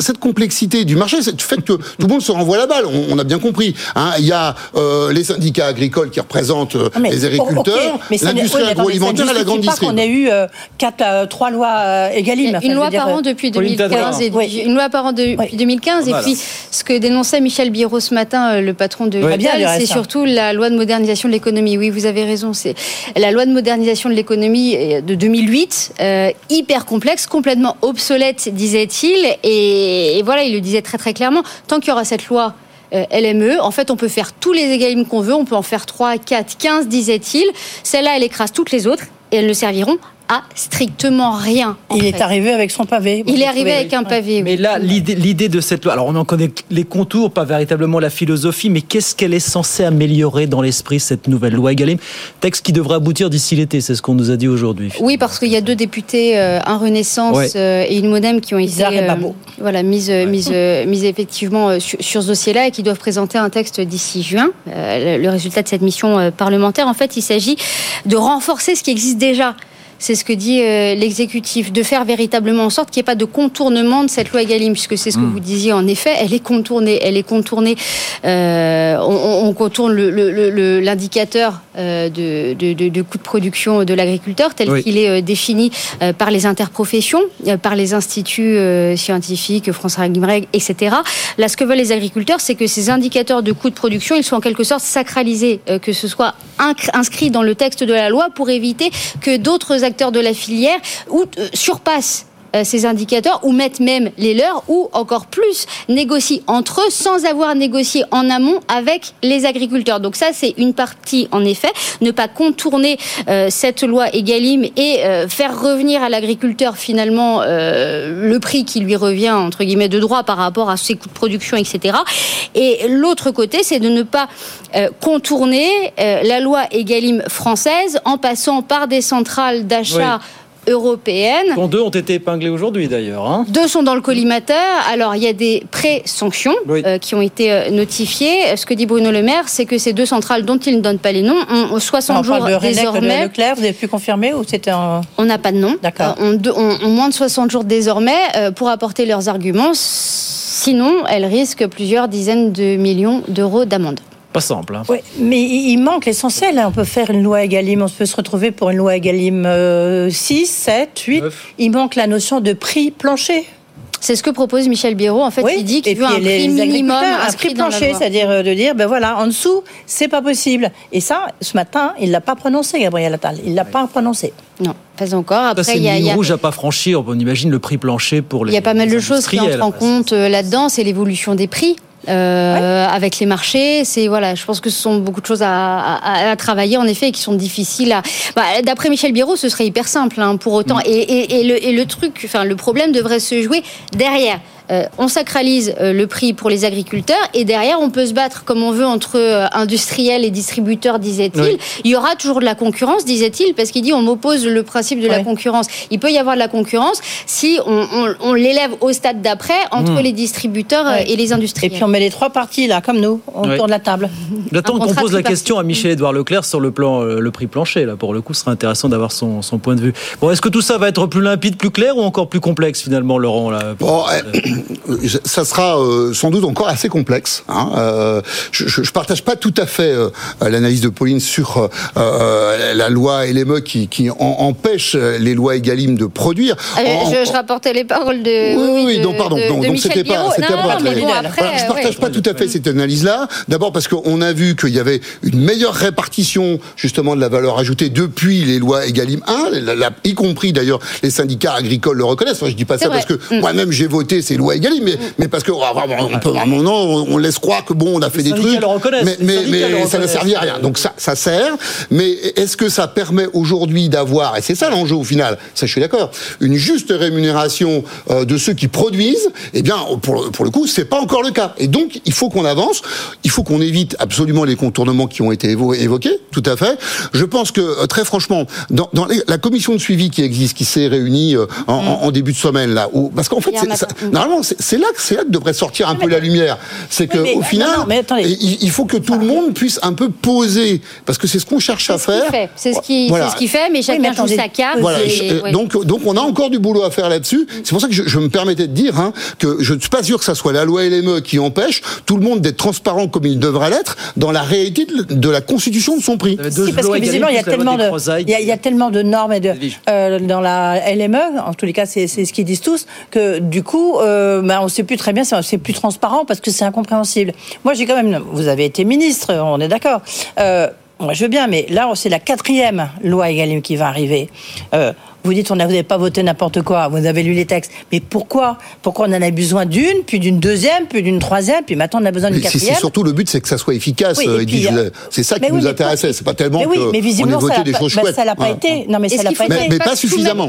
cette complexité du marché, c'est le fait que tout le monde se renvoie la balle. On, on a bien compris. hein. Il y a euh, les syndicats agricoles qui représentent euh, Ah, mais- les oh, agriculteurs, ok, mais ça n'est- l'industrie oui, agroalimentaire et la ne grande distribution. qu'on ait eu euh, quatre, euh, trois lois euh, Egalim. Enfin, Une loi par an depuis Pauline 2015. Et Tadevin. puis- Une loi par an de- depuis 2015. Voilà. Et puis, ce que dénonçait Michel Biro ce matin, euh, le patron de c'est surtout la loi de modernisation de l'économie. Oui, vous avez raison. C'est la loi de modernisation de l'économie euh, de 2008, euh, hyper complexe, complètement obsolète, disait-il. Et, et voilà, il le disait très très clairement. Tant qu'il y aura cette loi. euh, LME, en fait, on peut faire tous les égalimes qu'on veut, on peut en faire 3, 4, 15, disait-il. Celle-là, elle écrase toutes les autres et elles ne serviront à strictement rien. en Il est arrivé avec son pavé. Il est arrivé avec un pavé. Mais là, l'idée de cette loi, alors on en connaît les contours, pas véritablement la philosophie, mais qu'est-ce qu'elle est censée améliorer dans l'esprit, cette nouvelle loi Egalim Texte qui devrait aboutir d'ici l'été, c'est ce qu'on nous a dit aujourd'hui. Oui, parce qu'il y a deux députés, euh, un Renaissance Ouais. euh, et une Modem, qui ont été Babot. voilà, mises, euh, mises, euh, mises effectivement euh, sur, sur ce dossier-là et qui doivent présenter un texte d'ici juin. Euh, le, le résultat de cette mission euh, parlementaire, en fait, il s'agit de renforcer ce qui existe déjà. C'est ce que dit euh, l'exécutif, de faire véritablement en sorte qu'il n'y ait pas de contournement de cette loi Egalim, puisque c'est ce que Mm. vous disiez en effet, elle est contournée. Elle est contournée. euh, on, on- on contourne le- le- le- le- l'indicateur euh, de, de, de, de coût de production de l'agriculteur tel Oui. qu'il est défini par les interprofessions, par les instituts scientifiques, France Agricole, etc. Là, ce que veulent les agriculteurs, c'est que ces indicateurs de coût de production, ils soient en quelque sorte sacralisés, que ce soit inscrit dans le texte de la loi pour éviter que d'autres acteurs de la filière ou, euh, surpassent ces indicateurs ou mettent même les leurs ou encore plus négocient entre eux sans avoir négocié en amont avec les agriculteurs. Donc ça c'est une partie en effet, ne pas contourner euh, cette loi Egalim et euh, faire revenir à l'agriculteur finalement euh, le prix qui lui revient entre guillemets de droit par rapport à ses coûts de production etc. Et l'autre côté c'est de ne pas euh, contourner euh, la loi Egalim française en passant par des centrales d'achat européennes Dont deux ont été épinglés aujourd'hui d'ailleurs. hein. deux sont dans le collimateur. Alors, il y a des pré-sanctions Oui. euh, qui ont été euh, notifiées. Ce que dit Bruno Le Maire, c'est que ces deux centrales, dont il ne donne pas les noms, ont 60 On jours parle de désormais. Leclerc, vous avez pu confirmer ou c'était un... On n'a pas de nom. D'accord. Euh, ont- ont moins de 60 jours désormais euh, pour apporter leurs arguments. Sinon, elles risquent plusieurs dizaines de millions d'euros d'amende. Pas simple. hein. Oui, mais il manque l'essentiel. hein. On peut faire une loi Egalim, on peut se retrouver pour une loi Egalim euh, 6, 7, 8. Neuf. Il manque la notion de prix plancher. C'est ce que propose Michel Biérot. En fait, Oui, il dit qu'il veut un les prix minimum un inscrit prix plancher, c'est-à-dire euh, de dire, ben voilà, en dessous, c'est pas possible. Et ça, ce matin, il l'a pas prononcé, Gabriel Attal. Il l'a pas prononcé. Non, pas encore. Après, c'est il une y y ligne a- rouge à pas franchir. On imagine le prix plancher pour les Il y a pas mal de choses qui entrent en compte euh, là-dedans. C'est l'évolution des prix. Euh, avec les marchés, c'est voilà, je pense que ce sont beaucoup de choses à, à- à travailler en effet et qui sont difficiles à. Bah, D'après Michel Biérot, ce serait hyper simple hein, pour autant. Et, et- et le, et le truc, enfin le problème devrait se jouer derrière. Euh, on sacralise euh, le prix pour les agriculteurs et derrière on peut se battre comme on veut entre euh, industriels et distributeurs, disait-il. Oui. Il y aura toujours de la concurrence, disait-il, parce qu'il dit on m'oppose le principe de la concurrence. Il peut y avoir de la concurrence si on, on- on l'élève au stade d'après entre Hmm. les distributeurs et les Et industriels. puis on met les trois parties, là, comme nous, autour de la table. J'attends qu'on pose la question à Michel-Édouard Leclerc sur le plan le prix plancher. Là, pour le coup, ce serait intéressant d'avoir son, son point de vue. Bon, est-ce que tout ça va être plus limpide, plus clair ou encore plus complexe finalement, Laurent là, Bon, eh, ça sera euh, sans doute encore assez complexe. Hein. Euh, je, je partage pas tout à fait euh, l'analyse de Pauline sur euh, euh, la loi LME qui, qui en- empêche les lois Egalim de produire. Euh, En- je, je rapportais les paroles de. oui, oui, de- non, pardon, de- non, de donc c'était pas, c'était pas bon, je ouais. partage pas tout à fait cette analyse-là. D'abord parce qu'on a vu qu'il y avait une meilleure répartition justement de la valeur ajoutée depuis les lois Egalim 1, la- la- y compris d'ailleurs les syndicats agricoles le reconnaissent. Enfin, je dis pas ça vrai. parce que Mm. moi-même j'ai voté ces lois Egalim, mais, mais parce que vraiment, on peut, à un moment, on, laisse croire que bon, on a fait Les des trucs, le mais, les mais, syndicats mais le ça n'a reconnaissent. servi à rien. Donc ça, ça sert. Mais est-ce que ça permet aujourd'hui d'avoir, et c'est ça l'enjeu au final, ça je suis d'accord, une juste rémunération euh, de ceux qui produisent Eh bien, pour, pour le coup, c'est pas encore le cas. Et donc, il faut qu'on avance. Il faut qu'on évite absolument les contournements qui ont été évo- évoqués. Tout à fait. Je pense que euh, très franchement, dans, dans les- la commission de suivi qui existe, qui s'est réunie euh, en, en- en début de semaine là, où, parce qu'en fait, ça- normalement, c'est c'est là, que- c'est là que devrait sortir un peu la lumière. C'est que Oui, mais- au non, final, non, mais attendez. il, il faut que tout le monde puisse un peu poser, parce que c'est ce qu'on cherche à faire. C'est ce qui- Voilà. c'est ce qu'il fait, mais chacun joue sa carte. Voilà, et- je- euh, ouais. donc, donc on a encore du boulot à faire là-dessus. C'est pour ça que je, je me permettais de dire hein, que je ne suis pas sûr que ça soit la loi LME qui empêche tout le monde d'être transparent comme il devrait l'être dans la réalité de, de la constitution de son prix. Si, parce que visiblement, il y a tellement de, il y a, il y a tellement de normes et de, Edwige. euh, dans la LME, en tous les cas, c'est c'est ce qu'ils disent tous, que du coup, euh, euh, bah, on ne sait plus très bien, c'est plus transparent parce que c'est incompréhensible. Moi, j'ai quand même, vous avez été ministre, on est d'accord. Euh, moi, je veux bien, mais là, c'est la quatrième loi Egalim qui va arriver. Euh, vous dites, on n'avait pas voté n'importe quoi, vous avez lu les textes. Mais pourquoi? Pourquoi on en a besoin d'une, puis d'une deuxième, puis d'une troisième, puis maintenant on a besoin d'une quatrième C'est surtout le but, c'est que ça soit efficace. Oui, puis, euh, c'est ça qui nous intéressait. C'est pas tellement mais oui, mais qu'on ait voté des choses bah, chouettes. Ça l'a pas été. Non, mais ça l'a pas mais, été. Mais pas suffisamment.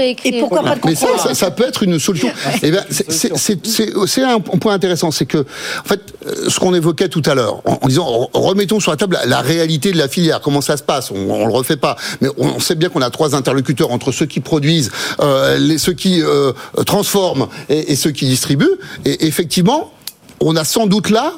Et, et pourquoi pas de Mais ça, ça, ça, peut être une solution. Eh ben, c'est un point intéressant, c'est que, en fait, ce qu'on évoquait tout à l'heure, en, en, disant, remettons sur la table la, la, réalité de la filière, comment ça se passe. On, on le refait pas, mais on, on sait bien qu'on a trois interlocuteurs entre ceux qui produisent euh, les, ceux qui euh, transforment et, et, ceux qui distribuent. Et effectivement, on a sans doute là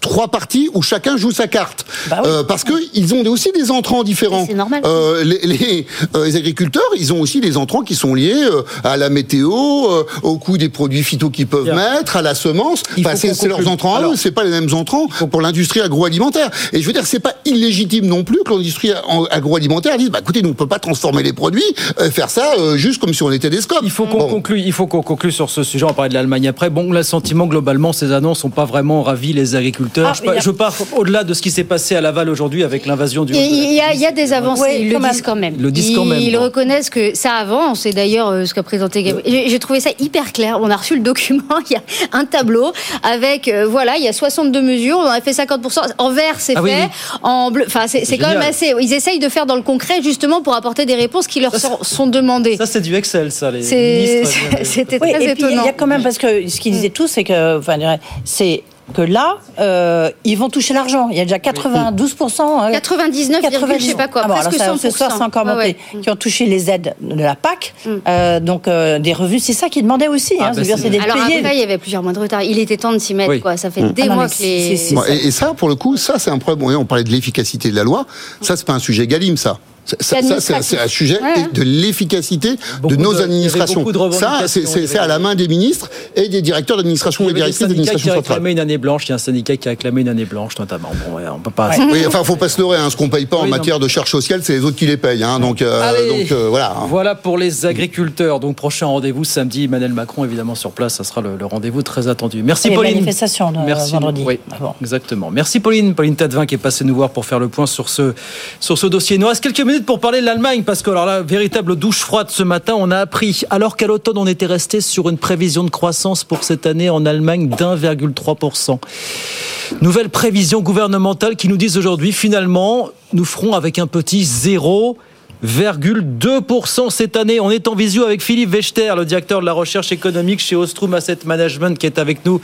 trois parties où chacun joue sa carte. Bah oui. euh, parce que ils ont aussi des entrants différents. C'est normal. Euh, les, les, euh, les, agriculteurs, ils ont aussi des entrants qui sont liés euh, à la météo, euh, au coût des produits phyto qu'ils peuvent Bien. mettre, à la semence. Enfin, c'est leurs entrants à eux, c'est pas les mêmes entrants pour l'industrie agroalimentaire. Et je veux dire, c'est pas illégitime non plus que l'industrie agroalimentaire dise, bah écoutez, nous on peut pas transformer les produits, euh, faire ça juste comme si on était des scopes. Il faut qu'on bon. conclue. Il faut qu'on conclue sur ce sujet. On parlait de l'Allemagne après. Bon, l'assentiment globalement, ces annonces n'ont pas vraiment ravi les agriculteurs. Ah, je, a... je, pars au-delà de ce qui s'est passé à Laval aujourd'hui avec l'invasion du. Il y, a, il y, a des avancées. Ils le disent quand même. Ils le disent quand même. Ils bon. reconnaissent que ça avance. Et d'ailleurs, euh, ce qu'a présenté Gabriel. J'ai trouvé ça hyper clair. On a reçu le document. Il y a un tableau avec euh, voilà, il y a 62 mesures. On a fait 50 En vert, c'est ah, fait. Oui, oui. En bleu. Enfin, c'est quand même assez. Ils essayent de faire dans le concret justement pour apporter des réponses qui leur ça, sont demandées. Ça, c'est du Excel, ça. Les C'était oui, très et étonnant. Il y a quand même parce que ce qu'ils disaient tous, c'est que, enfin, c'est que là, euh, ils vont toucher l'argent. Il y a déjà 92 hein, 99, 90, je sais pas quoi, ah bon, presque alors ça, 100%. c'est encore monté, ouais, ouais. qui ont touché les aides de la PAC, mm. euh, donc euh, des revenus. C'est ça qu'ils demandaient aussi. Ah, hein, bah c'est des alors payés. après, il y avait plusieurs mois de retard. Il était temps de s'y mettre. Oui. Quoi. Ça fait mm. des ah, mois non, que les. et, et, ça, pour le coup, ça c'est un problème. On parlait de l'efficacité de la loi. Ça, c'est pas un sujet galim, ça. Ça, ça c'est un sujet ouais. de l'efficacité de nos de, administrations. De ça, c'est à la main des ministres et des directeurs d'administration et directrices d'administration centrale. qui a réclamé une année blanche. Il y a un syndicat qui a réclamé une année blanche, notamment. Bon, ouais, on peut pas. Ouais. Oui, enfin, faut pas se leurrer. Hein, ce qu'on paye pas en matière non. de charges sociales, c'est les autres qui les payent. Hein, donc, euh, Allez, donc euh, voilà. Voilà pour les agriculteurs. Donc, prochain rendez-vous samedi. Emmanuel Macron, évidemment, sur place. Ça sera le, le rendez-vous très attendu. Merci, et Pauline. manifestation de Merci. vendredi. Oui, ah bon. exactement. Merci, Pauline. Pauline Tadevin qui est passée nous voir pour faire le point sur ce, sur ce dossier. Il nous reste quelques minutes pour parler de l'Allemagne parce que alors véritable douche froide ce matin, on a appris, alors qu'à l'automne on était resté sur une prévision de croissance pour cette année en Allemagne d'1,3%. Nouvelle prévision gouvernementale qui nous disent aujourd'hui, finalement, nous ferons avec un petit 0. 2% cette année. On est en visio avec Philippe Wechter, le directeur de la recherche économique chez Ostrom Asset Management, qui est avec nous.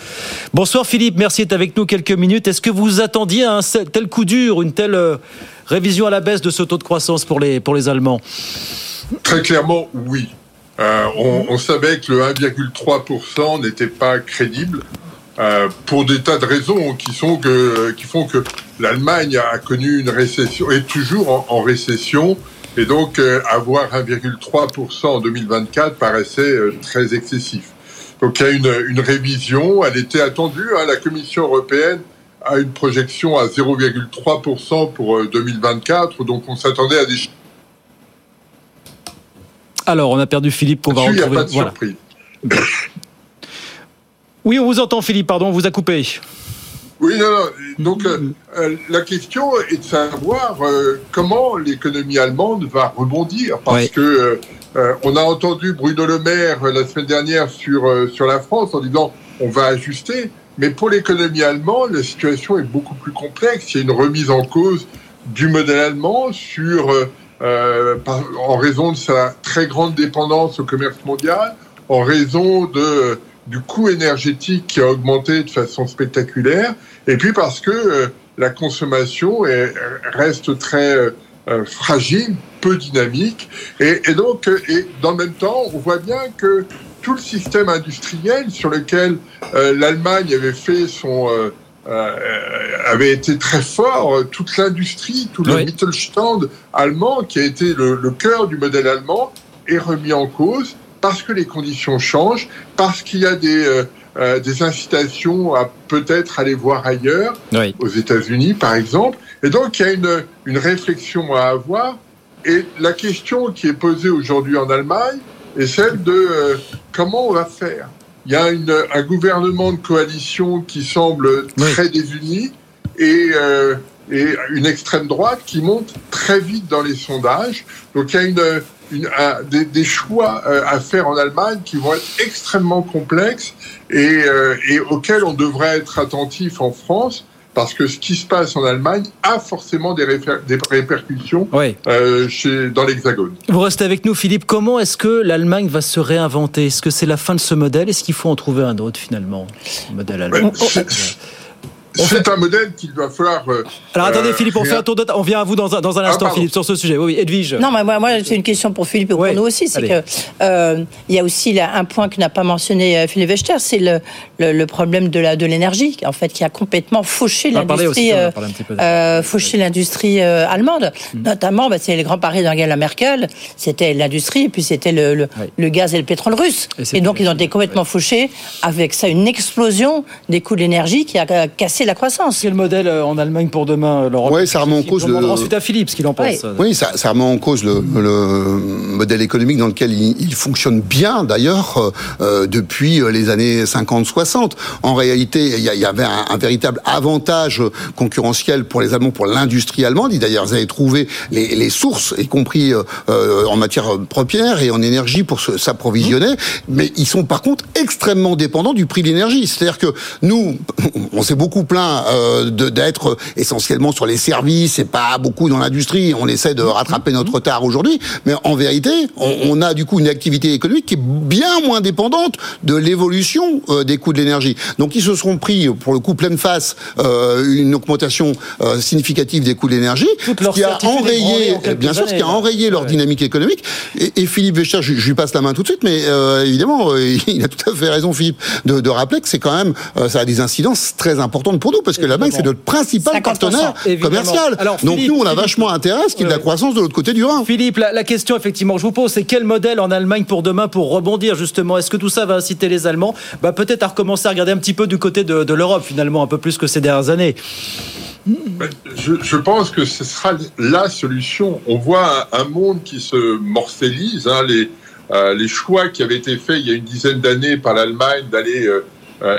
Bonsoir Philippe, merci d'être avec nous quelques minutes. Est-ce que vous attendiez un tel coup dur, une telle euh, révision à la baisse de ce taux de croissance pour les, pour les Allemands? Très clairement, oui. Euh, on, savait que le 1,3% n'était pas crédible. Euh, pour des tas de raisons qui, sont que, qui font que l'Allemagne a connu une récession, est toujours en récession, et donc, euh, avoir 1,3% en 2024 paraissait euh, très excessif. Donc, il y a une, une révision. Elle était attendue. Hein, la Commission européenne a une projection à 0,3% pour euh, 2024. Donc, on s'attendait à des alors, on a perdu Philippe, on va retrouver. Il n'y a pas de voilà. surprise. Oui, on vous entend, Philippe, pardon, on vous a coupé. Oui, non, non. Donc, euh, euh, la question est de savoir euh, comment l'économie allemande va rebondir. Parce oui. que euh, on a entendu Bruno Le Maire la semaine dernière sur, sur la France en disant on va ajuster. Mais pour l'économie allemande, la situation est beaucoup plus complexe. Il y a une remise en cause du modèle allemand sur, par, en raison de sa très grande dépendance au commerce mondial, en raison de du coût énergétique qui a augmenté de façon spectaculaire, et puis parce que euh, la consommation est, reste très euh, fragile, peu dynamique, et, et donc, et dans le même temps, on voit bien que tout le système industriel sur lequel euh, l'Allemagne avait fait son avait été très fort, toute l'industrie, tout le oui. Mittelstand allemand, qui a été le, le cœur du modèle allemand, est remis en cause parce que les conditions changent, parce qu'il y a des, euh, euh, des incitations à peut-être aller voir ailleurs, oui. aux États-Unis par exemple. Et donc il y a une, une réflexion à avoir. Et la question qui est posée aujourd'hui en Allemagne est celle de euh, comment on va faire? il y a une, un gouvernement de coalition qui semble très désuni et, euh, et une extrême droite qui monte très vite dans les sondages. Donc il y a une, une, un- des, des choix euh, à faire en Allemagne qui vont être extrêmement complexes et, euh, et auxquels on devrait être attentif en France. Parce que ce qui se passe en Allemagne a forcément des, réper- des répercussions euh, chez, dans l'Hexagone. Vous restez avec nous, Philippe. Comment est-ce que l'Allemagne va se réinventer? Est-ce que c'est la fin de ce modèle? Est-ce qu'il faut en trouver un autre finalement le Modèle allemand? C'est un modèle qu'il va falloir. euh, Alors attendez, euh, Philippe, on fait un tour de On vient à vous dans un, dans un Ah, instant. Philippe, sur ce sujet. Oui, oui, Edwige. Non, mais moi, moi c'est une question pour Philippe et pour nous aussi. C'est que euh, il y a aussi là, un point que n'a pas mentionné Philippe Wechter, c'est le, le, le problème de la de l'énergie, en fait, qui a complètement fauché l'industrie, euh. Mm. euh, fauché l'industrie euh, allemande. Notamment, bah, c'est les grands paris d'Angela Merkel. C'était l'industrie, et puis c'était le, le, le gaz et le pétrole russe. Et, donc ils ont été complètement fauchés. Avec ça, une explosion des coûts de l'énergie qui a euh, la croissance. Quel modèle euh, en Allemagne pour demain, Laurent Oui, ça remet en cause On le. ensuite à Philippe ce qu'il en pense. Oui, ça, ça remet en cause le, le modèle économique dans lequel il, il fonctionne bien, d'ailleurs, euh, euh, depuis les années 50-60. En réalité, il y, avait un, un véritable avantage concurrentiel pour les Allemands, pour l'industrie allemande. Ils d'ailleurs avaient trouvé les, les sources, y compris euh, en matière première et en énergie pour s'approvisionner. Mais ils sont par contre extrêmement dépendants du prix de l'énergie. C'est-à-dire que nous, on s'est beaucoup plaint euh, d'être essentiellement sur les services et pas beaucoup dans l'industrie. On essaie de rattraper notre retard aujourd'hui, mais en vérité, on, on a du coup une activité économique qui est bien moins dépendante de l'évolution euh, des coûts de l'énergie. Donc ils se seront pris pour le coup pleine face euh, une augmentation significative des coûts de l'énergie, qui a enrayé, en bien sûr, ce qui a là. enrayé leur dynamique économique. Et, et Philippe Vécher, je, je lui passe la main tout de suite, mais évidemment, il a tout à fait raison, Philippe, de, de rappeler que c'est quand même, ça a des incidences très importantes pour nous, parce que la banque, c'est notre principal 50%, partenaire évidemment. commercial. Alors, Donc Philippe, nous, on a Philippe, vachement intérêt à ce qu'il y ait de la ouais. croissance de l'autre côté du Rhin. Philippe, la, la question effectivement que je vous pose, c'est quel modèle en Allemagne pour demain pour rebondir justement? Est-ce que tout ça va inciter les Allemands? Bah, peut-être à recommencer à regarder un petit peu du côté de, de l'Europe finalement, un peu plus que ces dernières années Ben, Je, je pense que ce sera la solution. On voit un, un monde qui se morcellise. hein, les, euh, les choix qui avaient été faits il y a une dizaine d'années par l'Allemagne d'aller euh, euh,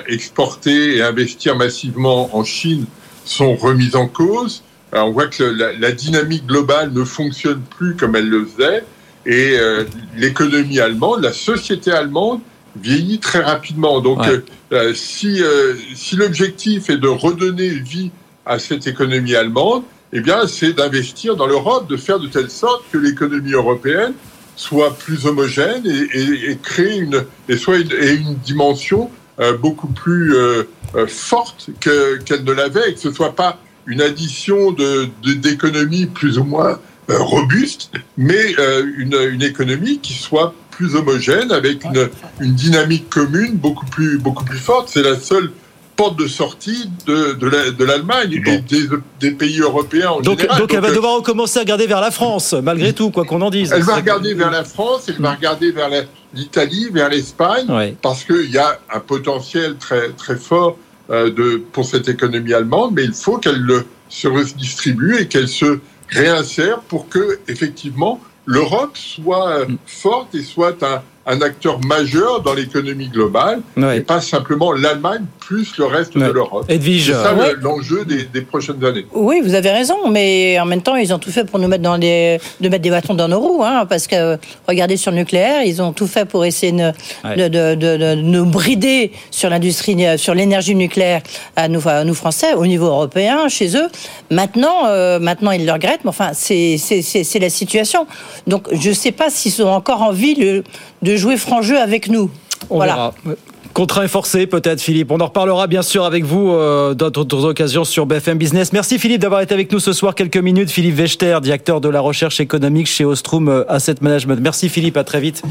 exporter et investir massivement en Chine sont remis en cause. Euh, on voit que la, la dynamique globale ne fonctionne plus comme elle le faisait. Et euh, l'économie allemande, la société allemande vieillit très rapidement. Donc, Ouais. euh, euh, si, euh, si l'objectif est de redonner vie à cette économie allemande, eh bien, c'est d'investir dans l'Europe, de faire de telle sorte que l'économie européenne soit plus homogène et, et, et crée une et soit une, et une dimension euh, beaucoup plus euh, euh, forte que- qu'elle ne l'avait et que ce soit pas une addition de de- d'économies plus ou moins euh, robustes, mais euh, une, une économie qui soit plus homogène avec une, une dynamique commune beaucoup plus beaucoup plus forte. C'est la seule porte de sortie de, de la- de l'Allemagne et des, des pays européens en Donc, général. donc elle va euh, devoir recommencer à regarder vers la France, malgré tout, quoi qu'on en dise. elle va que- regarder vers la France, elle va regarder vers l'Italie, vers l'Espagne, Ouais. parce qu'il y a un potentiel très, très fort euh, de, pour cette économie allemande, mais il faut qu'elle le- se redistribue et qu'elle se réinsère pour que, effectivement, l'Europe soit euh, forte et soit un, un acteur majeur dans l'économie globale, Ouais. et pas simplement l'Allemagne plus le reste de l'Europe. Edwige. C'est ça Ouais. l'enjeu des, des prochaines années. Oui, vous avez raison, mais en même temps, ils ont tout fait pour nous mettre dans des, de mettre des bâtons dans nos roues, hein, parce que regardez sur le nucléaire, ils ont tout fait pour essayer de, Ouais. de, de, de- de nous brider sur l'industrie, sur l'énergie nucléaire à nous, à nous Français, au niveau européen, chez eux. Maintenant, euh, maintenant, ils le regrettent, mais enfin, c'est c'est- c'est- c'est la situation. Donc, je ne sais pas s'ils ont encore envie le- de jouer franc jeu avec nous. On voilà. verra. Contraint et forcé, peut-être, Philippe. On en reparlera bien sûr avec vous euh, dans d'autres occasions sur BFM Business. Merci Philippe d'avoir été avec nous ce soir quelques minutes. Philippe Vechter, directeur de la recherche économique chez Ostrom euh, Asset Management. Merci Philippe, à très vite.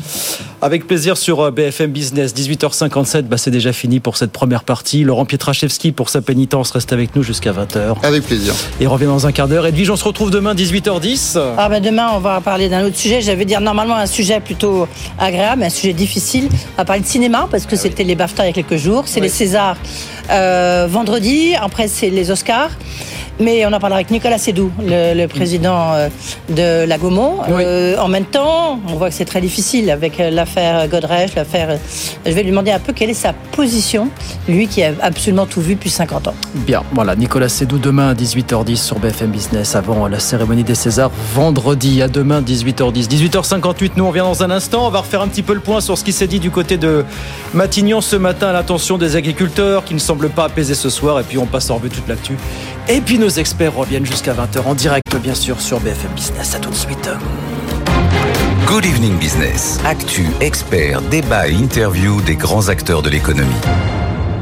Avec plaisir sur euh, BFM Business. 18h57, bah, c'est déjà fini pour cette première partie. Laurent Pietraszewski, pour sa pénitence, reste avec nous jusqu'à 20h. Avec plaisir. Et revient dans un quart d'heure. Edwige, on se retrouve demain 18h10. Ah ben demain, on va parler d'un autre sujet. J'avais dire normalement un sujet plutôt agréable, un sujet difficile. On va parler de cinéma parce que c'était les BAFTA il y a quelques jours. C'est les Césars euh, vendredi. Après, c'est les Oscars. Mais on en parlera avec Nicolas Sédou, le, le président euh, de la Gaumont. Euh, en même temps, on voit que c'est très difficile avec euh, l'affaire Godrej, l'affaire. Je vais lui demander un peu quelle est sa position, lui qui a absolument tout vu depuis 50 ans. Bien, voilà, Nicolas Sédou demain à 18h10 sur BFM Business avant la cérémonie des Césars vendredi. À demain 18h10. 18h58, nous on revient dans un instant. On va refaire un petit peu le point sur ce qui s'est dit du côté de Matignon ce matin à l'attention des agriculteurs qui ne semblent pas apaiser ce soir. Et puis on passe en revue toute l'actu. Et puis nos experts reviennent jusqu'à 20h en direct, bien sûr, sur BFM Business. À tout de suite. Good Evening Business. Actu, experts, débat et interview des grands acteurs de l'économie.